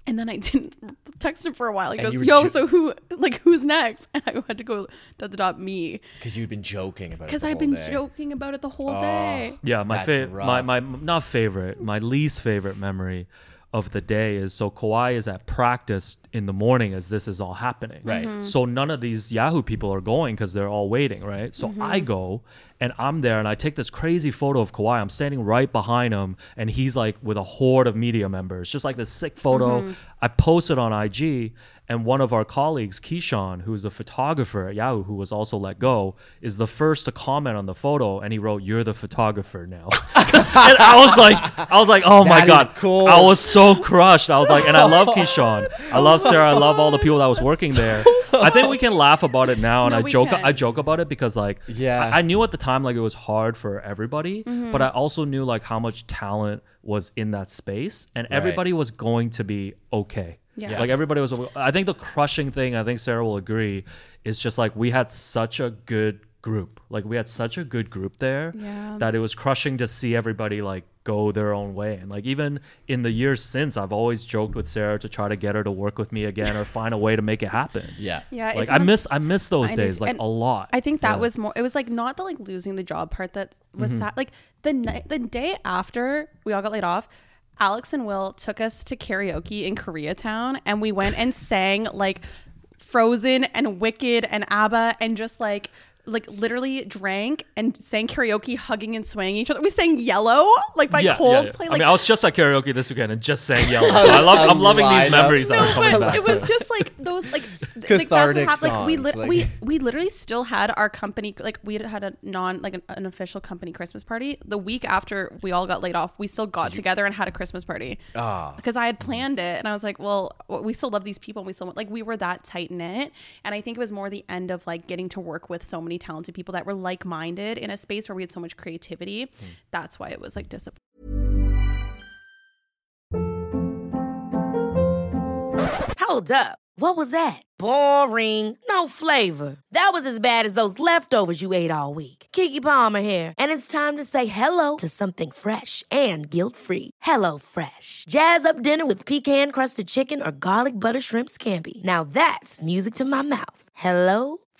And then I didn't text him for a while. He And goes, "Yo, jo- so who? Like, who's next?" (laughs) And I had to go dot dot dot me Because you'd been joking about it. because I've been day. joking about it the whole Oh. day. Yeah, my favorite, my, my not favorite, my least favorite memory of the day is so Kawhi is at practice in the morning as this is all happening. Right. Mm-hmm. Mhm. So none of these Yahoo people are going because they're all waiting, right? So Mm-hmm. I go and I'm there and I take this crazy photo of Kawhi. I'm standing right behind him and he's like with a horde of media members, just like this sick photo. Mm-hmm. I posted on IG and one of our colleagues, Keyshawn, who's a photographer at Yahoo, who was also let go, is the first to comment on the photo and he wrote, You're the photographer now. (laughs) and I was like, I was like, oh my That is god, cool. I was so crushed. I was like, and I love Keyshawn, I love Sarah, I love all the people that was working there. I think we can laugh about it now, and No, I joke, can. I joke about it because like, Yeah. I, I knew at the time like it was hard for everybody, Mm-hmm. but I also knew like how much talent was in that space, and everybody was going to be okay. Yeah. Like everybody was. I think the crushing thing, I think Sarah will agree, is just like we had such a good group. Like we had such a good group there Yeah. that it was crushing to see everybody like go their own way. And like even in the years since, I've always joked with Sarah to try to get her to work with me again or find a way to make it happen. (laughs) Yeah. Yeah, Like I miss I miss those I days too. like a lot. I think that Yeah. was more. It was like not the like losing the job part that Mm-hmm. was sad. Like the night, the day after we all got laid off, Alex and Will took us to karaoke in Koreatown, and we went and sang like Frozen and Wicked and ABBA, and just like like literally drank and sang karaoke, hugging and swaying each other. We sang Yellow like by yeah, Coldplay. yeah, yeah. Like I mean, I was just at karaoke this weekend and just sang Yellow. So (laughs) I love, I'm loving these lineup. memories that are coming but back. it was just like (laughs) those like th- like that's what Cathartic happened. Like we songs, lit like- we we literally still had our company like we had had a non like an, an official company Christmas party the week after we all got laid off. We still got together and had a Christmas party Ah. because I had planned it and I was like, well, we still love these people. And we still like we were that tight knit, and I think it was more the end of like getting to work with so many talented people that were like minded in a space where we had so much creativity. That's why it was like disappointing. Hold up. What was that? Boring. No flavor. That was as bad as those leftovers you ate all week. Keke Palmer here, and it's time to say hello to something fresh and guilt-free. Hello Fresh. Jazz up dinner with pecan-crusted chicken or garlic butter shrimp scampi. Now that's music to my mouth. Hello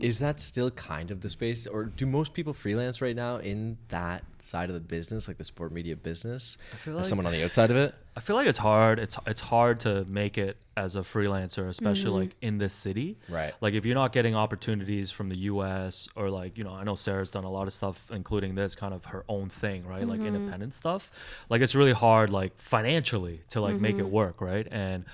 Is that still kind of the space, or do most people freelance right now in that side of the business, like the sport media business? I feel As like- someone on the outside of it. I feel like it's hard. It's it's hard to make it as a freelancer, especially Mm-hmm. like in this city. Right. Like if you're not getting opportunities from the U.S. or like you know, I know Sarah's done a lot of stuff, including this kind of her own thing, right? Like Mm-hmm. independent stuff. Like it's really hard, like financially, to like make Mm-hmm. it work, right? And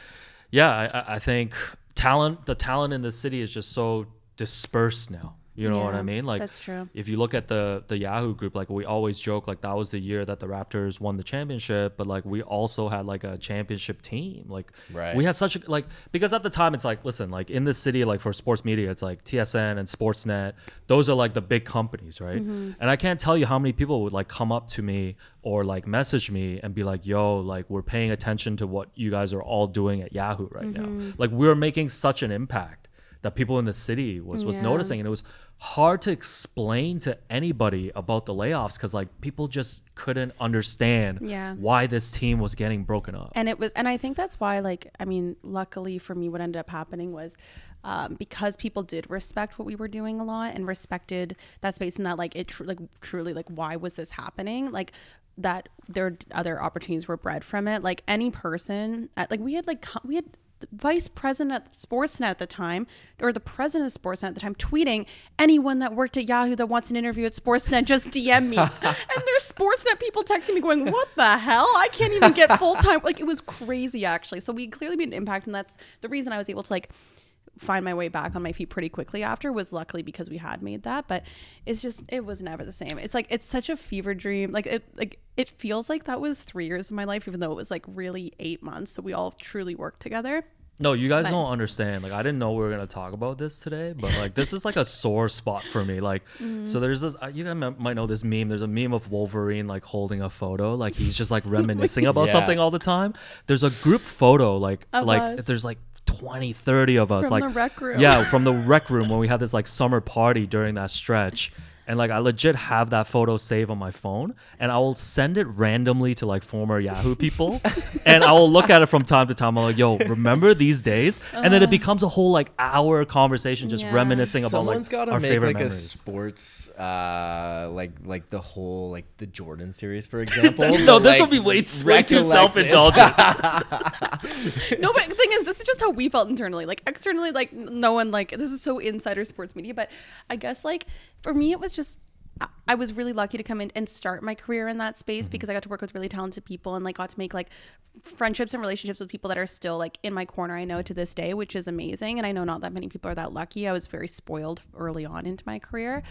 yeah, I, I- I think talent, the talent in the city is just so dispersed now. You know what I mean? Like that's true. if you look at the the Yahoo group, like we always joke, like that was the year that the Raptors won the championship, but like we also had like a championship team. Like Right. we had such a like because at the time it's like listen, like in this city, like for sports media, it's like TSN and Sportsnet. Those are like the big companies, right? Mm-hmm. And I can't tell you how many people would like come up to me or like message me and be like, "Yo, like we're paying attention to what you guys are all doing at Yahoo right now. Mm-hmm. Like we're making such an impact." That people in the city was was Yeah. noticing and it was hard to explain to anybody about the layoffs because like people just couldn't understand Yeah. why this team was getting broken up and it was and i think that's why like i mean luckily for me what ended up happening was um, because people did respect what we were doing a lot and respected that space and that like it tr- like truly like why was this happening like that there other opportunities were bred from it like any person at, like we had like co- we had vice president at Sportsnet at the time, or the president of Sportsnet at the time, tweeting anyone that worked at Yahoo that wants an interview at Sportsnet, just DM me. (laughs) and there's Sportsnet people texting me going, "What the hell? I can't even get full time." Like it was crazy, actually. So we clearly made an impact, and that's the reason I was able to like find my way back on my feet pretty quickly after was luckily because we had made that but it's just it was never the same. It's like it's such a fever dream. Like it like it feels like that was three years of my life even though it was like really eight months that we all truly worked together. No you guys But- don't understand. Like i didn't know we were gonna talk about this today but like this is like a sore spot for me. Like Mm-hmm. so there's this uh, you guys might know this meme. There's a meme of wolverine like holding a photo. Like he's just like (laughs) reminiscing about Yeah. something all the time. There's a group photo like Of like us. there's like 20 30 of us From like the rec room. yeah (laughs) from the rec room when we had this like summer party during that stretch and like I legit have that photo saved on my phone, and I will send it randomly to like former Yahoo people, (laughs) and I will look at it from time to time. I'm like, "Yo, remember these days?" And then it becomes a whole like hour conversation just Yeah. reminiscing about Someone's like got to our make favorite like memories. a sports, uh, like like the whole like the Jordan series, for example. (laughs) no, this like, would be way, too- way too self-indulgent. (laughs) no, but the thing is, this is just how we felt internally. Like externally, like n- no one like this is so insider sports media. But I guess like for me, it was just I- was really lucky to come in and start my career in that space mm-hmm. because I got to work with really talented people and like got to make like friendships and relationships with people that are still like in my corner. I know to this day, which is amazing. And I know not that many people are that lucky. I was very spoiled early on into my career,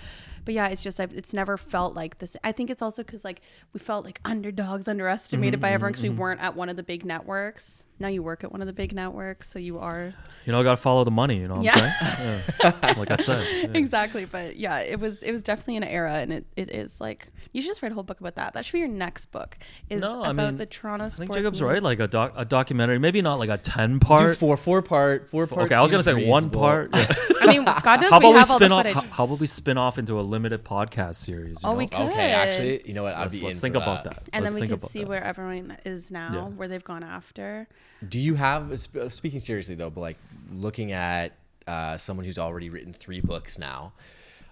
but yeah, it's just I've, it's never felt like this. I think it's also because like we felt like underdogs, underestimated by mm-hmm, everyone because we mm-hmm. weren't at one of the big networks. Now you work at one of the big networks, so you are You know, I got to follow the money. You know what Yeah. I'm saying? Yeah. Like I said. yeah. exactly. But yeah, it was it was definitely an era, and it, it is like you should just write a whole book about that. That should be your next book. Is No, about I mean, the Toronto I think Jacob's media. right. Like a doc, a documentary, maybe not like a ten Do part. four four part four part. Okay, I was gonna say seems one part. Yeah. I mean, God knows how about we have all the spin off? footage. How, how about we spin off into a limited podcast series? you Oh, know? we could. Okay, actually, you know what? I'd Let's, be let's in think for about that. and Let's then we think could see that. where everyone is now, Yeah. where they've gone after. Do you have speaking seriously though, but like looking at uh, someone who's already written three books now?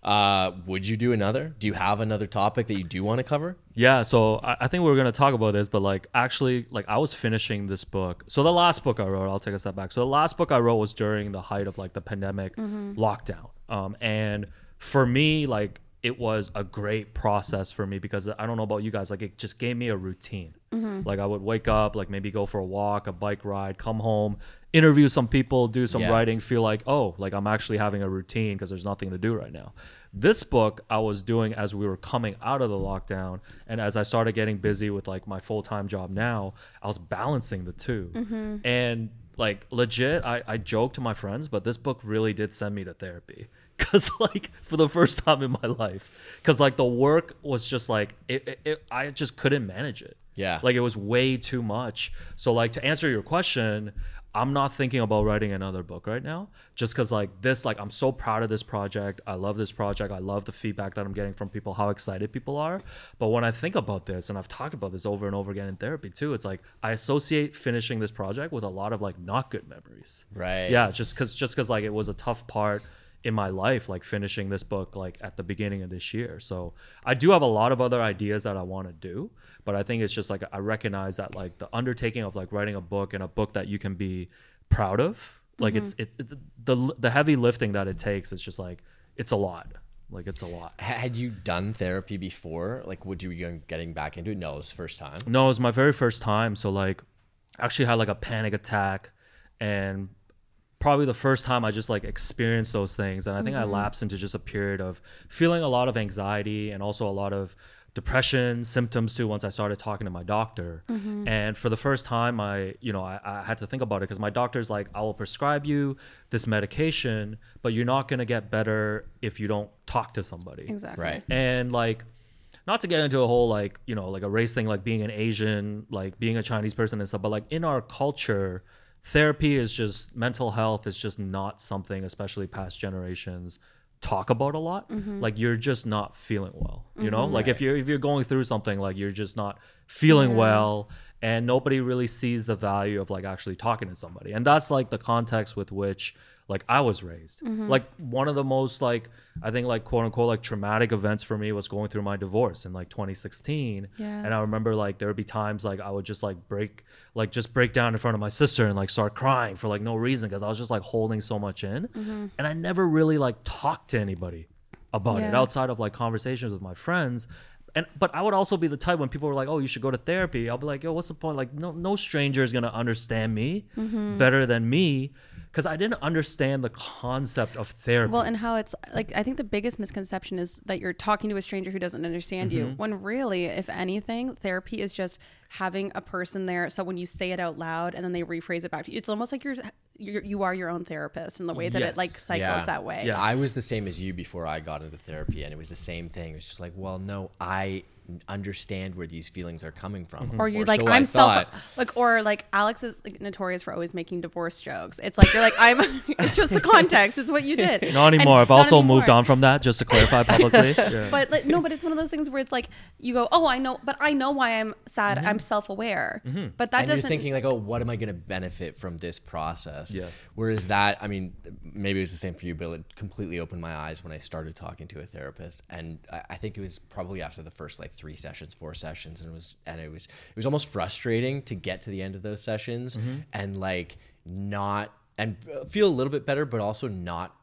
Uh, would you do another? Do you have another topic that you do want to cover? Yeah, so I, I think we are gonna talk about this, but like actually, like I was finishing this book. So the last book I wrote, I'll take a step back. So the last book I wrote was during the height of like the pandemic lockdown, um, and for me, like it was a great process for me because I don't know about you guys, like it just gave me a routine. Mm-hmm. Like I would wake up, like maybe go for a walk, a bike ride, come home, interview some people, do some Yeah. writing, feel like oh, like I'm actually having a routine because there's nothing to do right now. This book I was doing as we were coming out of the lockdown, and as I started getting busy with like my full time job now, I was balancing the 2 mm-hmm. and like legit, I I joke to my friends, but this book really did send me to therapy. (laughs) Cause like for the first time in my life, cause like the work was just like it, it, it I just couldn't manage it. Yeah. Like it was way too much. So like to answer your question, I'm not thinking about writing another book right now. Just cause like this, like I'm so proud of this project. I love this project. I love the feedback that I'm getting from people, how excited people are. But when I think about this, and I've talked about this over and over again in therapy too, it's like I associate finishing this project with a lot of like not good memories. Right. Yeah, just cause just cause like it was a tough part in my life, like finishing this book like at the beginning of this year. So I do have a lot of other ideas that I want to do, but I think it's just like I recognize that like the undertaking of like writing a book and a book that you can be proud of, like it's mm-hmm. it, it the the heavy lifting that it takes. It's just like it's a lot. Like it's a lot. Had you done therapy before? Like, would you be getting back into it? No, it was first time. No, it was my very first time. So like, I actually had like a panic attack, and probably the first time I just like experienced those things. And I think I mm-hmm. lapsed into just a period of feeling a lot of anxiety and also a lot of depression symptoms too. Once I started talking to my doctor, mm-hmm. and for the first time, I you know I, I had to think about it because my doctor's like, I will prescribe you this medication, but you're not gonna get better if you don't talk to somebody. Exactly. Right. And like, not to get into a whole like you know like a race thing, like being an Asian, like being a Chinese person and stuff, but like in our culture, therapy is just mental health is just not something, especially past generations talk about a lot. Mm-hmm. Like you're just not feeling well you know? Mm-hmm. Like if you're if you're going through something like you're just not feeling well and nobody really sees the value of like actually talking to somebody. And that's like the context with which like i was raised like one of the most like i think like quote unquote like traumatic events for me was going through my divorce in like 2016 Yeah. and i remember like there would be times like i would just like break like just break down in front of my sister and like start crying for like no reason because i was just like holding so much in and i never really like talked to anybody about it outside of like conversations with my friends and but I would also be the type when people were like, "Oh, you should go to therapy." I'll be like, "Yo, what's the point? Like, no, no stranger is gonna understand me Mm-hmm. better than me," because I didn't understand the concept of therapy. Well, and how it's like, I think the biggest misconception is that you're talking to a stranger who doesn't understand you. Mm-hmm. When really, if anything, therapy is just having a person there. So when you say it out loud and then they rephrase it back to you, it's almost like you're, you're you are your own therapist in the way that it like cycles Yeah. that way. Yeah. I was the same as you before I got into therapy, and it was the same thing. It was just like, well, no, I understand where these feelings are coming from. or you're Or like so I I'm self like or like Alex is like, notorious for always making divorce jokes. It's like you're like I'm. (laughs) it's just the context. It's what you did. (laughs) Not And anymore. I've not also moved on from that, just to clarify (laughs) publicly. Yeah. But like, no, but it's one of those things where it's like you go, oh, I know, but I know why I'm sad. Mm-hmm. I'm self-aware. But that and doesn't. you're thinking like, oh, what am I going to benefit from this process? Yeah. Whereas that, I mean, maybe it was the same for you, but it completely opened my eyes when I started talking to a therapist, and I, I think it was probably after the first like three sessions, four sessions, and it was, and it was, it was almost frustrating to get to the end of those sessions mm-hmm. and like not and feel a little bit better, but also not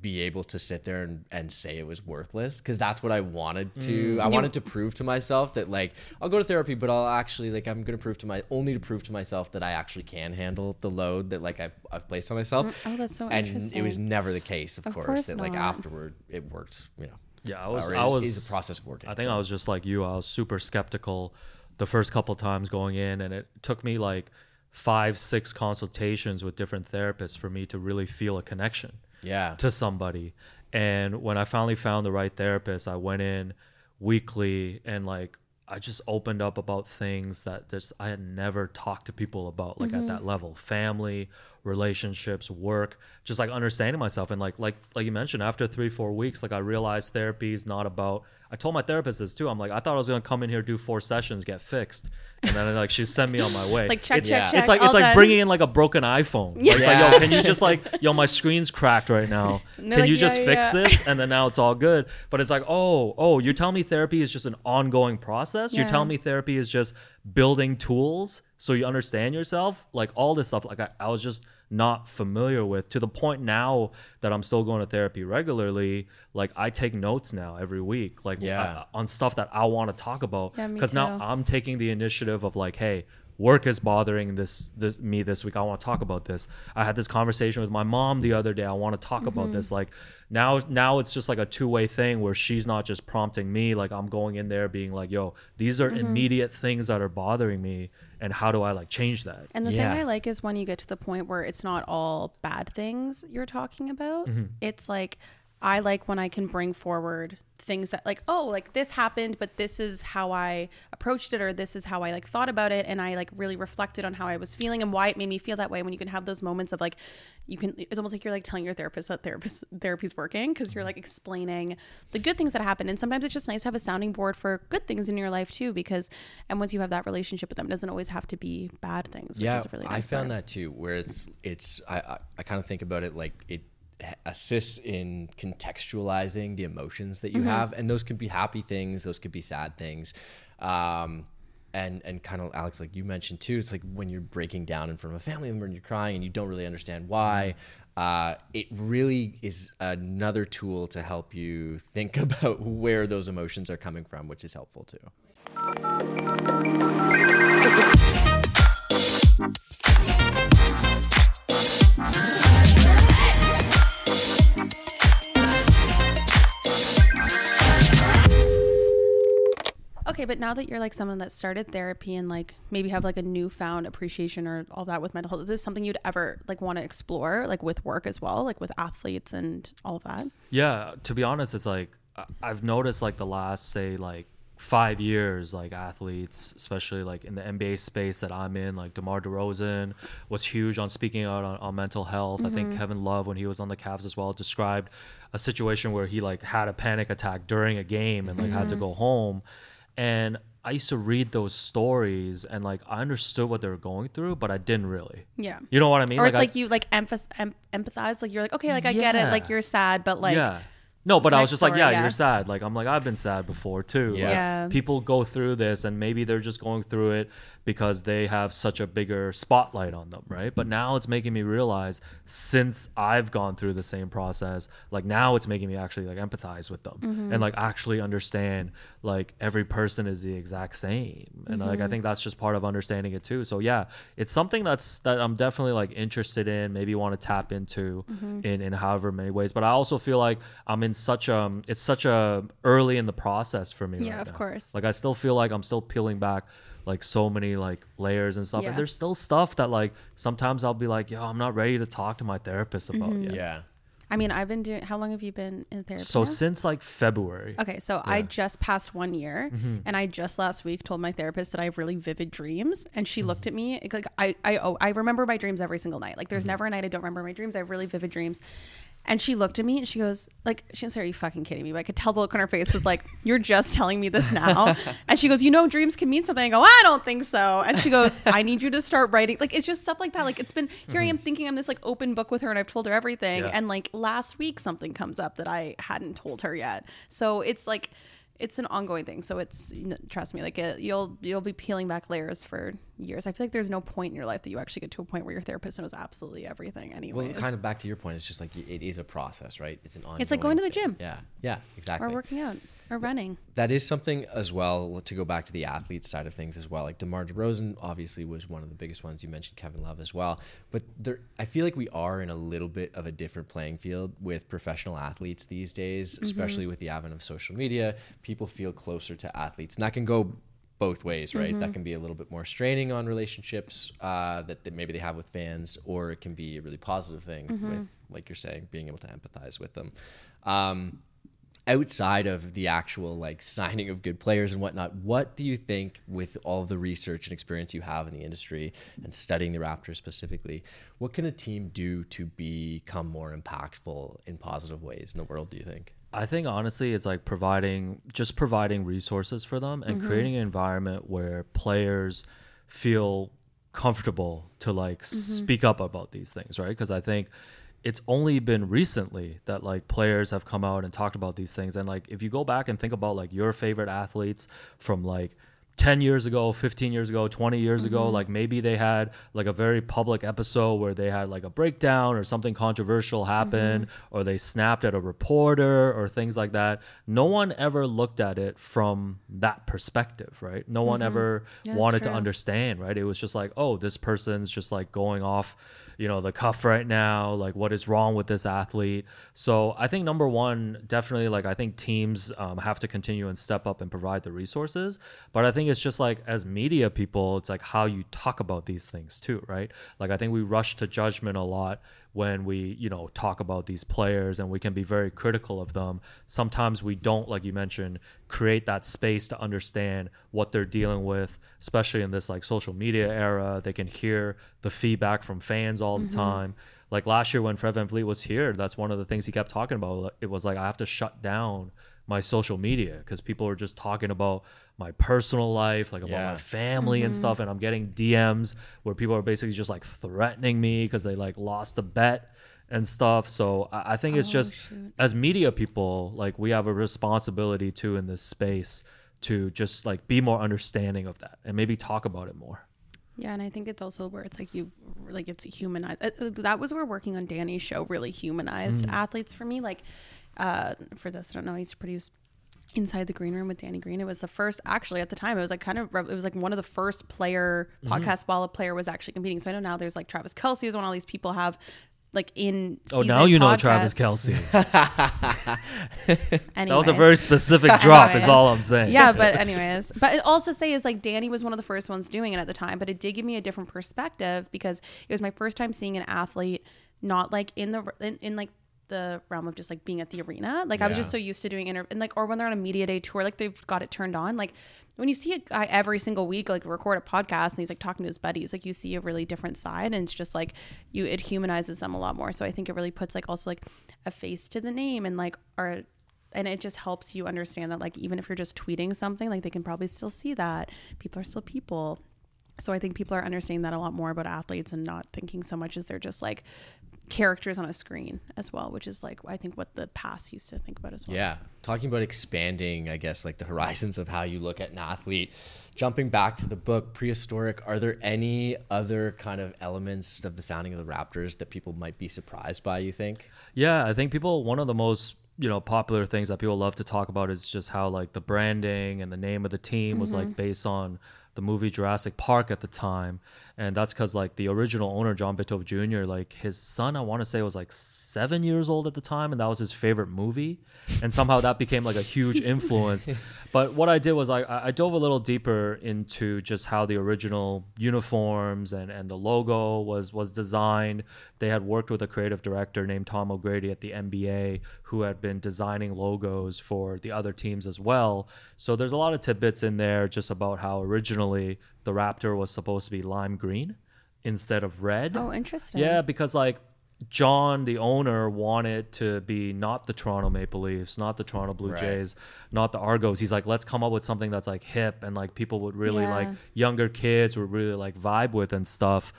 be able to sit there and, and say it was worthless because that's what I wanted to mm. I wanted to prove to myself that like I'll go to therapy but I'll actually like I'm gonna prove to my only to prove to myself that I actually can handle the load that like I've, I've placed on myself. Mm, oh, that's so and it was never the case of, Of course, course that like afterward it worked you know Yeah, I uh, was. or I was. is a process of working I think so. I was just like you. I was super skeptical the first couple times going in, and it took me like five, six consultations with different therapists for me to really feel a connection yeah to somebody. And when I finally found the right therapist, I went in weekly and like I just opened up about things that just I had never talked to people about like at that mm-hmm. level. Family, relationships, work, just like understanding myself and like like like you mentioned after 3 4 weeks like I realized therapy is not about I told my therapist this too. I'm like I thought I was going to come in here do four sessions, get fixed. And then like she sent me on my way. (laughs) Like, check, it's, check, Yeah. check. It's like it's like done. bringing in like a broken iPhone. (laughs) Like, It's like, yo, can you (laughs) just like, yo, my screen's cracked right now. Can they're you like, just "Yeah, fix yeah." this? And then now it's all good. But it's like, oh, oh, you're telling me therapy is just an ongoing process? You're telling me therapy is just building tools so you understand yourself? Like all this stuff, like I, I was just not familiar with to the point now that I'm still going to therapy regularly. Like I take notes now every week, like Yeah. uh, on stuff that I want to talk about. Yeah, Because now. I'm taking the initiative of like, hey, work is bothering this this me this week. I want to talk about this. I had this conversation with my mom the other day. I want to talk Mm-hmm. about this. Like now now it's just like a two-way thing where she's not just prompting me like I'm going in there being like, "Yo, these Mm-hmm. are immediate things that are bothering me and how do I like change that?" And the Yeah. thing I like is when you get to the point where it's not all bad things you're talking about. Mm-hmm. It's like I like when I can bring forward things that like, oh, like this happened, but this is how I approached it or this is how I like thought about it and I like really reflected on how I was feeling and why it made me feel that way when you can have those moments of like you can it's almost like you're like telling your therapist that therapist (laughs) therapy's working because you're like explaining the good things that happen and sometimes it's just nice to have a sounding board for good things in your life too because and once you have that relationship with them it doesn't always have to be bad things which yeah, is a really I found part. that too, where it's it's I I, I kind of think about it like it assists in contextualizing the emotions that you Mm-hmm. have, and those could be happy things, those could be sad things, um, and and kind of Alex, like you mentioned too, it's like when you're breaking down in front of a family member and you're crying and you don't really understand why. Uh, it really is another tool to help you think (laughs) about where those emotions are coming from, which is helpful too. Okay, but now that you're like someone that started therapy and like maybe have like a newfound appreciation or all that with mental health, is this something you'd ever like want to explore, like with work as well, like with athletes and all of that? Yeah, to be honest, it's like I've noticed like the last say like five years, like athletes, especially like in the NBA space that I'm in, like DeMar DeRozan was huge on speaking out on, on mental health. I think mm-hmm. Kevin Love, when he was on the Cavs as well, described a situation where he like had a panic attack during a game and like had to mm-hmm. go home. And I used to read those stories and like I understood what they were going through, but I didn't really. Yeah. You know what I mean? Or it's I- like you like emphas- em- empathize, like you're like, okay, like I get it, like you're sad, but like, yeah. No, but I was next just like, yeah, yeah. you're sad. Like I'm like I've been sad before too. Like, Yeah. people go through this and maybe they're just going through it because they have such a bigger spotlight on them, right? But now it's making me realize since I've gone through the same process, like now it's making me actually like empathize with them Mm-hmm. and like actually understand like every person is the exact same. And like Mm-hmm. I think that's just part of understanding it too. So yeah, it's something that's that I'm definitely like interested in, maybe want to tap into Mm-hmm. in in however many ways. But I also feel like I'm in such a it's such a early in the process for me. Yeah, right of now. course. Like I still feel like I'm still peeling back like so many like layers and stuff. Yeah. And there's still stuff that like sometimes I'll be like, yo, I'm not ready to talk to my therapist about Mm-hmm. yet. Yeah. I mean, I've been doing. How long have you been in therapy? So now? since like February. Okay, so I just passed one year, mm-hmm. and I just last week told my therapist that I have really vivid dreams, and she mm-hmm. looked at me like I I oh, I remember my dreams every single night. Like there's mm-hmm. never a night I don't remember my dreams. I have really vivid dreams. And she looked at me and she goes, like, she didn't say, Are you fucking kidding me? But I could tell the look on her face was like, (laughs) You're just telling me this now. (laughs) and she goes, You know, dreams can mean something. I go, I don't think so. And she goes, I need you to start writing. Like, it's just stuff like that. Like, it's been, here I mm-hmm. am thinking I'm this like open book with her and I've told her everything. Yeah. And like last week, something comes up that I hadn't told her yet. So it's like, it's an ongoing thing. So it's trust me, like it, you'll you'll be peeling back layers for years. I feel like there's no point in your life that you actually get to a point where your therapist knows absolutely everything. Anyway, Well, kind of back to your point, it's just like it is a process, right? It's an ongoing. It's like going to the gym. Yeah, yeah, exactly. or working out or running. that is something as well to go back to the athlete side of things as well. Like DeMar DeRozan obviously was one of the biggest ones. You mentioned Kevin Love as well, but there, I feel like we are in a little bit of a different playing field with professional athletes these days, especially with the advent of social media. People feel closer to athletes, and that can go both ways, right? That can be a little bit more straining on relationships uh, that, that maybe they have with fans, or it can be a really positive thing with, like you're saying, being able to empathize with them. Um, outside of the actual like signing of good players and whatnot, what do you think with all the research and experience you have in the industry and studying the Raptors specifically, what can a team do to become more impactful in positive ways in the world, do you think? I think honestly, it's like providing just providing resources for them and mm-hmm. creating an environment where players feel comfortable to like mm-hmm. speak up about these things, right? Because I think it's only been recently that like players have come out and talked about these things. And like if you go back and think about like your favorite athletes from like 10 years ago, 15 years ago, 20 years ago, mm-hmm. like maybe they had like a very public episode where they had like a breakdown or something controversial happen mm-hmm. or they snapped at a reporter or things like that. No one ever looked at it from that perspective, right? No one mm-hmm. ever that's wanted to understand, right? It was just like, oh, this person's just like going off, you know, the cuff right now. Like, what is wrong with this athlete? So I think number one, definitely, like, I think teams um, have to continue and step up and provide the resources. But I think it's just like, as media people, it's like how you talk about these things too, right? Like, I think we rush to judgment a lot when we you know talk about these players and we can be very critical of them. Sometimes we don't like you mentioned create that space to understand what they're dealing with especially in this like social media era. They can hear the feedback from fans all the mm-hmm. time. Like last year when Fred VanVleet was here that's one of the things he kept talking about. It was like I have to shut down my social media because people are just talking about my personal life, like about Yeah. my family and stuff, and I'm getting DMs where people are basically just like threatening me because they like lost a bet and stuff. So I, I think it's just as media people, like we have a responsibility too in this space to just like be more understanding of that and maybe talk about it more. Yeah, and I think it's also where it's like you like it's humanized. uh, uh, That was where working on Danny's show really humanized athletes for me. Like, uh, for those who don't know, he's produced Inside the Green Room with Danny Green. It was the first, actually, at the time, it was like kind of, it was like one of the first player mm-hmm. podcasts while a player was actually competing. So I know now there's like Travis Kelce is one all these people have like in. Oh, now you know Travis. Kelce. (laughs) that was a very specific drop, is all I'm saying. yeah, but anyways, but it also say is like Danny was one of the first ones doing it at the time, but it did give me a different perspective because it was my first time seeing an athlete not like in the in, in like the realm of just like being at the arena. Like I was just so used to doing inter and like or when they're on a media day tour, like they've got it turned on. Like when you see a guy every single week like record a podcast and he's like talking to his buddies, like you see a really different side and it's just like you it humanizes them a lot more. So I think it really puts like also like a face to the name and like our and it just helps you understand that like even if you're just tweeting something like they can probably still see that people are still people so i think people are understanding that a lot more about athletes and not thinking so much as they're just like characters on a screen as well which is like i think what the past used to think about as well Yeah. Talking about expanding, I guess, like the (laughs) horizons of how you look at an athlete. Jumping back to the book, Prehistoric, are there any other kind of elements of the founding of the Raptors that people might be surprised by, you think? Yeah, I think people one of the most you know popular things that people love to talk about is just how like the branding and the name of the team was like mm-hmm. based on the movie Jurassic Park at the time, and that's because like the original owner John Bitove Jr. like his son I want to say was like seven years old at the time, and that was his favorite movie, and somehow that became like a huge influence. (laughs) but what I did was I I dove a little deeper into just how the original uniforms and and the logo was was designed. They had worked with a creative director named Tom O'Grady at the NBA who had been designing logos for the other teams as well. So there's a lot of tidbits in there just about how originally the Raptor was supposed to be lime green instead of red. Oh, interesting. Yeah, because like John, the owner, wanted to be not the Toronto Maple Leafs, not the Toronto Blue Right. Jays, not the Argos. He's like, let's come up with something that's like hip and like people would really Yeah. like younger kids would really like vibe with and stuff.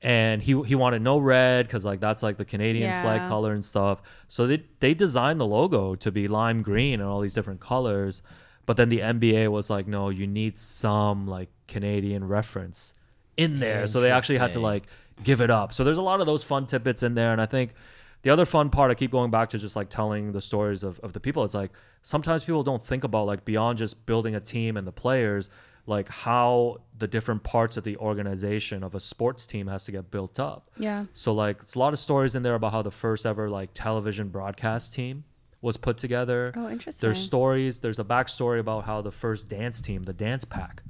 And he he wanted no red because like that's like the Canadian flag color and stuff. So they they designed the logo to be lime green and all these different colors. But then the NBA was like, no, you need some like Canadian reference in there. So they actually had to like give it up. So there's a lot of those fun tidbits in there. And I think the other fun part, I keep going back to just like telling the stories of, of the people. It's like sometimes people don't think about like beyond just building a team and the players, like how the different parts of the organization of a sports team has to get built up. Yeah. So like it's a lot of stories in there about how the first ever like television broadcast team was put together. Oh, interesting. There's stories. There's a backstory about how the first dance team, the dance pack,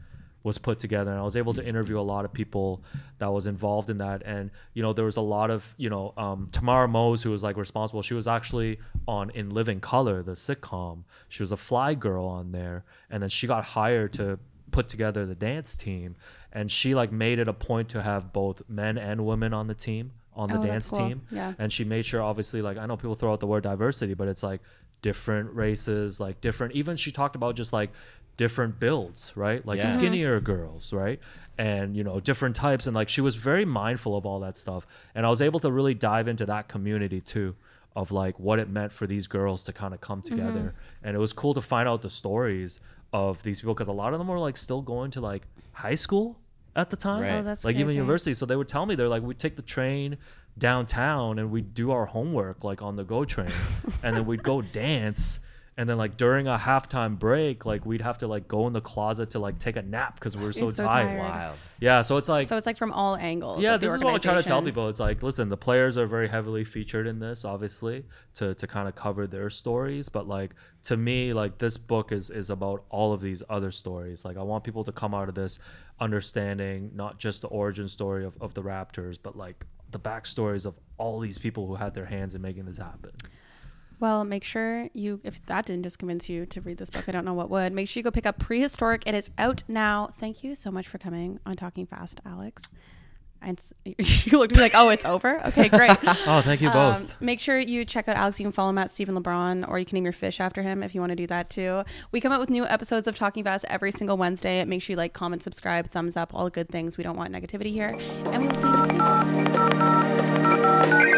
was put together, and I was able to interview a lot of people that was involved in that. And you know, there was a lot of you know, um, Tamara Mose, who was like responsible. She was actually on In Living Color, the sitcom. She was a fly girl on there, and then she got hired to put together the dance team, and she like made it a point to have both men and women on the team on the Oh, dance cool. team Yeah. and she made sure obviously like i know people throw out the word diversity but it's like different races like different even she talked about just like different builds right? Like Yeah. Mhm. skinnier girls right? And you know different types. And like she was very mindful of all that stuff. And i was able to really dive into that community too of like what it meant for these girls to kind of come together. And it was cool to find out the stories of these people because a lot of them were like still going to like high school at the time. Right. Oh, that's like even university. So they would tell me they're like we take the train downtown and we'd do our homework like on the go train. (laughs) And then we'd go dance and then like during a halftime break like we'd have to like go in the closet to like take a nap because we were so, You're so tired. tired. Wild. yeah so it's like So it's like from all angles. yeah the this is what i try to tell people it's like listen the players are very heavily featured in this obviously to to kind of cover their stories but like to me like this book is is about all of these other stories like i want people to come out of this understanding not just the origin story of, of the raptors but like the backstories of all these people who had their hands in making this happen Well, make sure you, if that didn't just convince you to read this book, I don't know what would. Make sure you go pick up Prehistoric. It is out now. Thank you so much for coming on Talking Fast, Alex. And (laughs) you looked at me like, oh, it's over? Okay, great. (laughs) oh thank you both Um, make sure you check out Alex. You can follow him at Stephen LeBron, or you can name your fish after him if you want to do that too. We come out with new episodes of Talking Fast every single Wednesday. Make sure you like, comment, subscribe, thumbs up, all the good things. We don't want negativity here. And we will see you next week.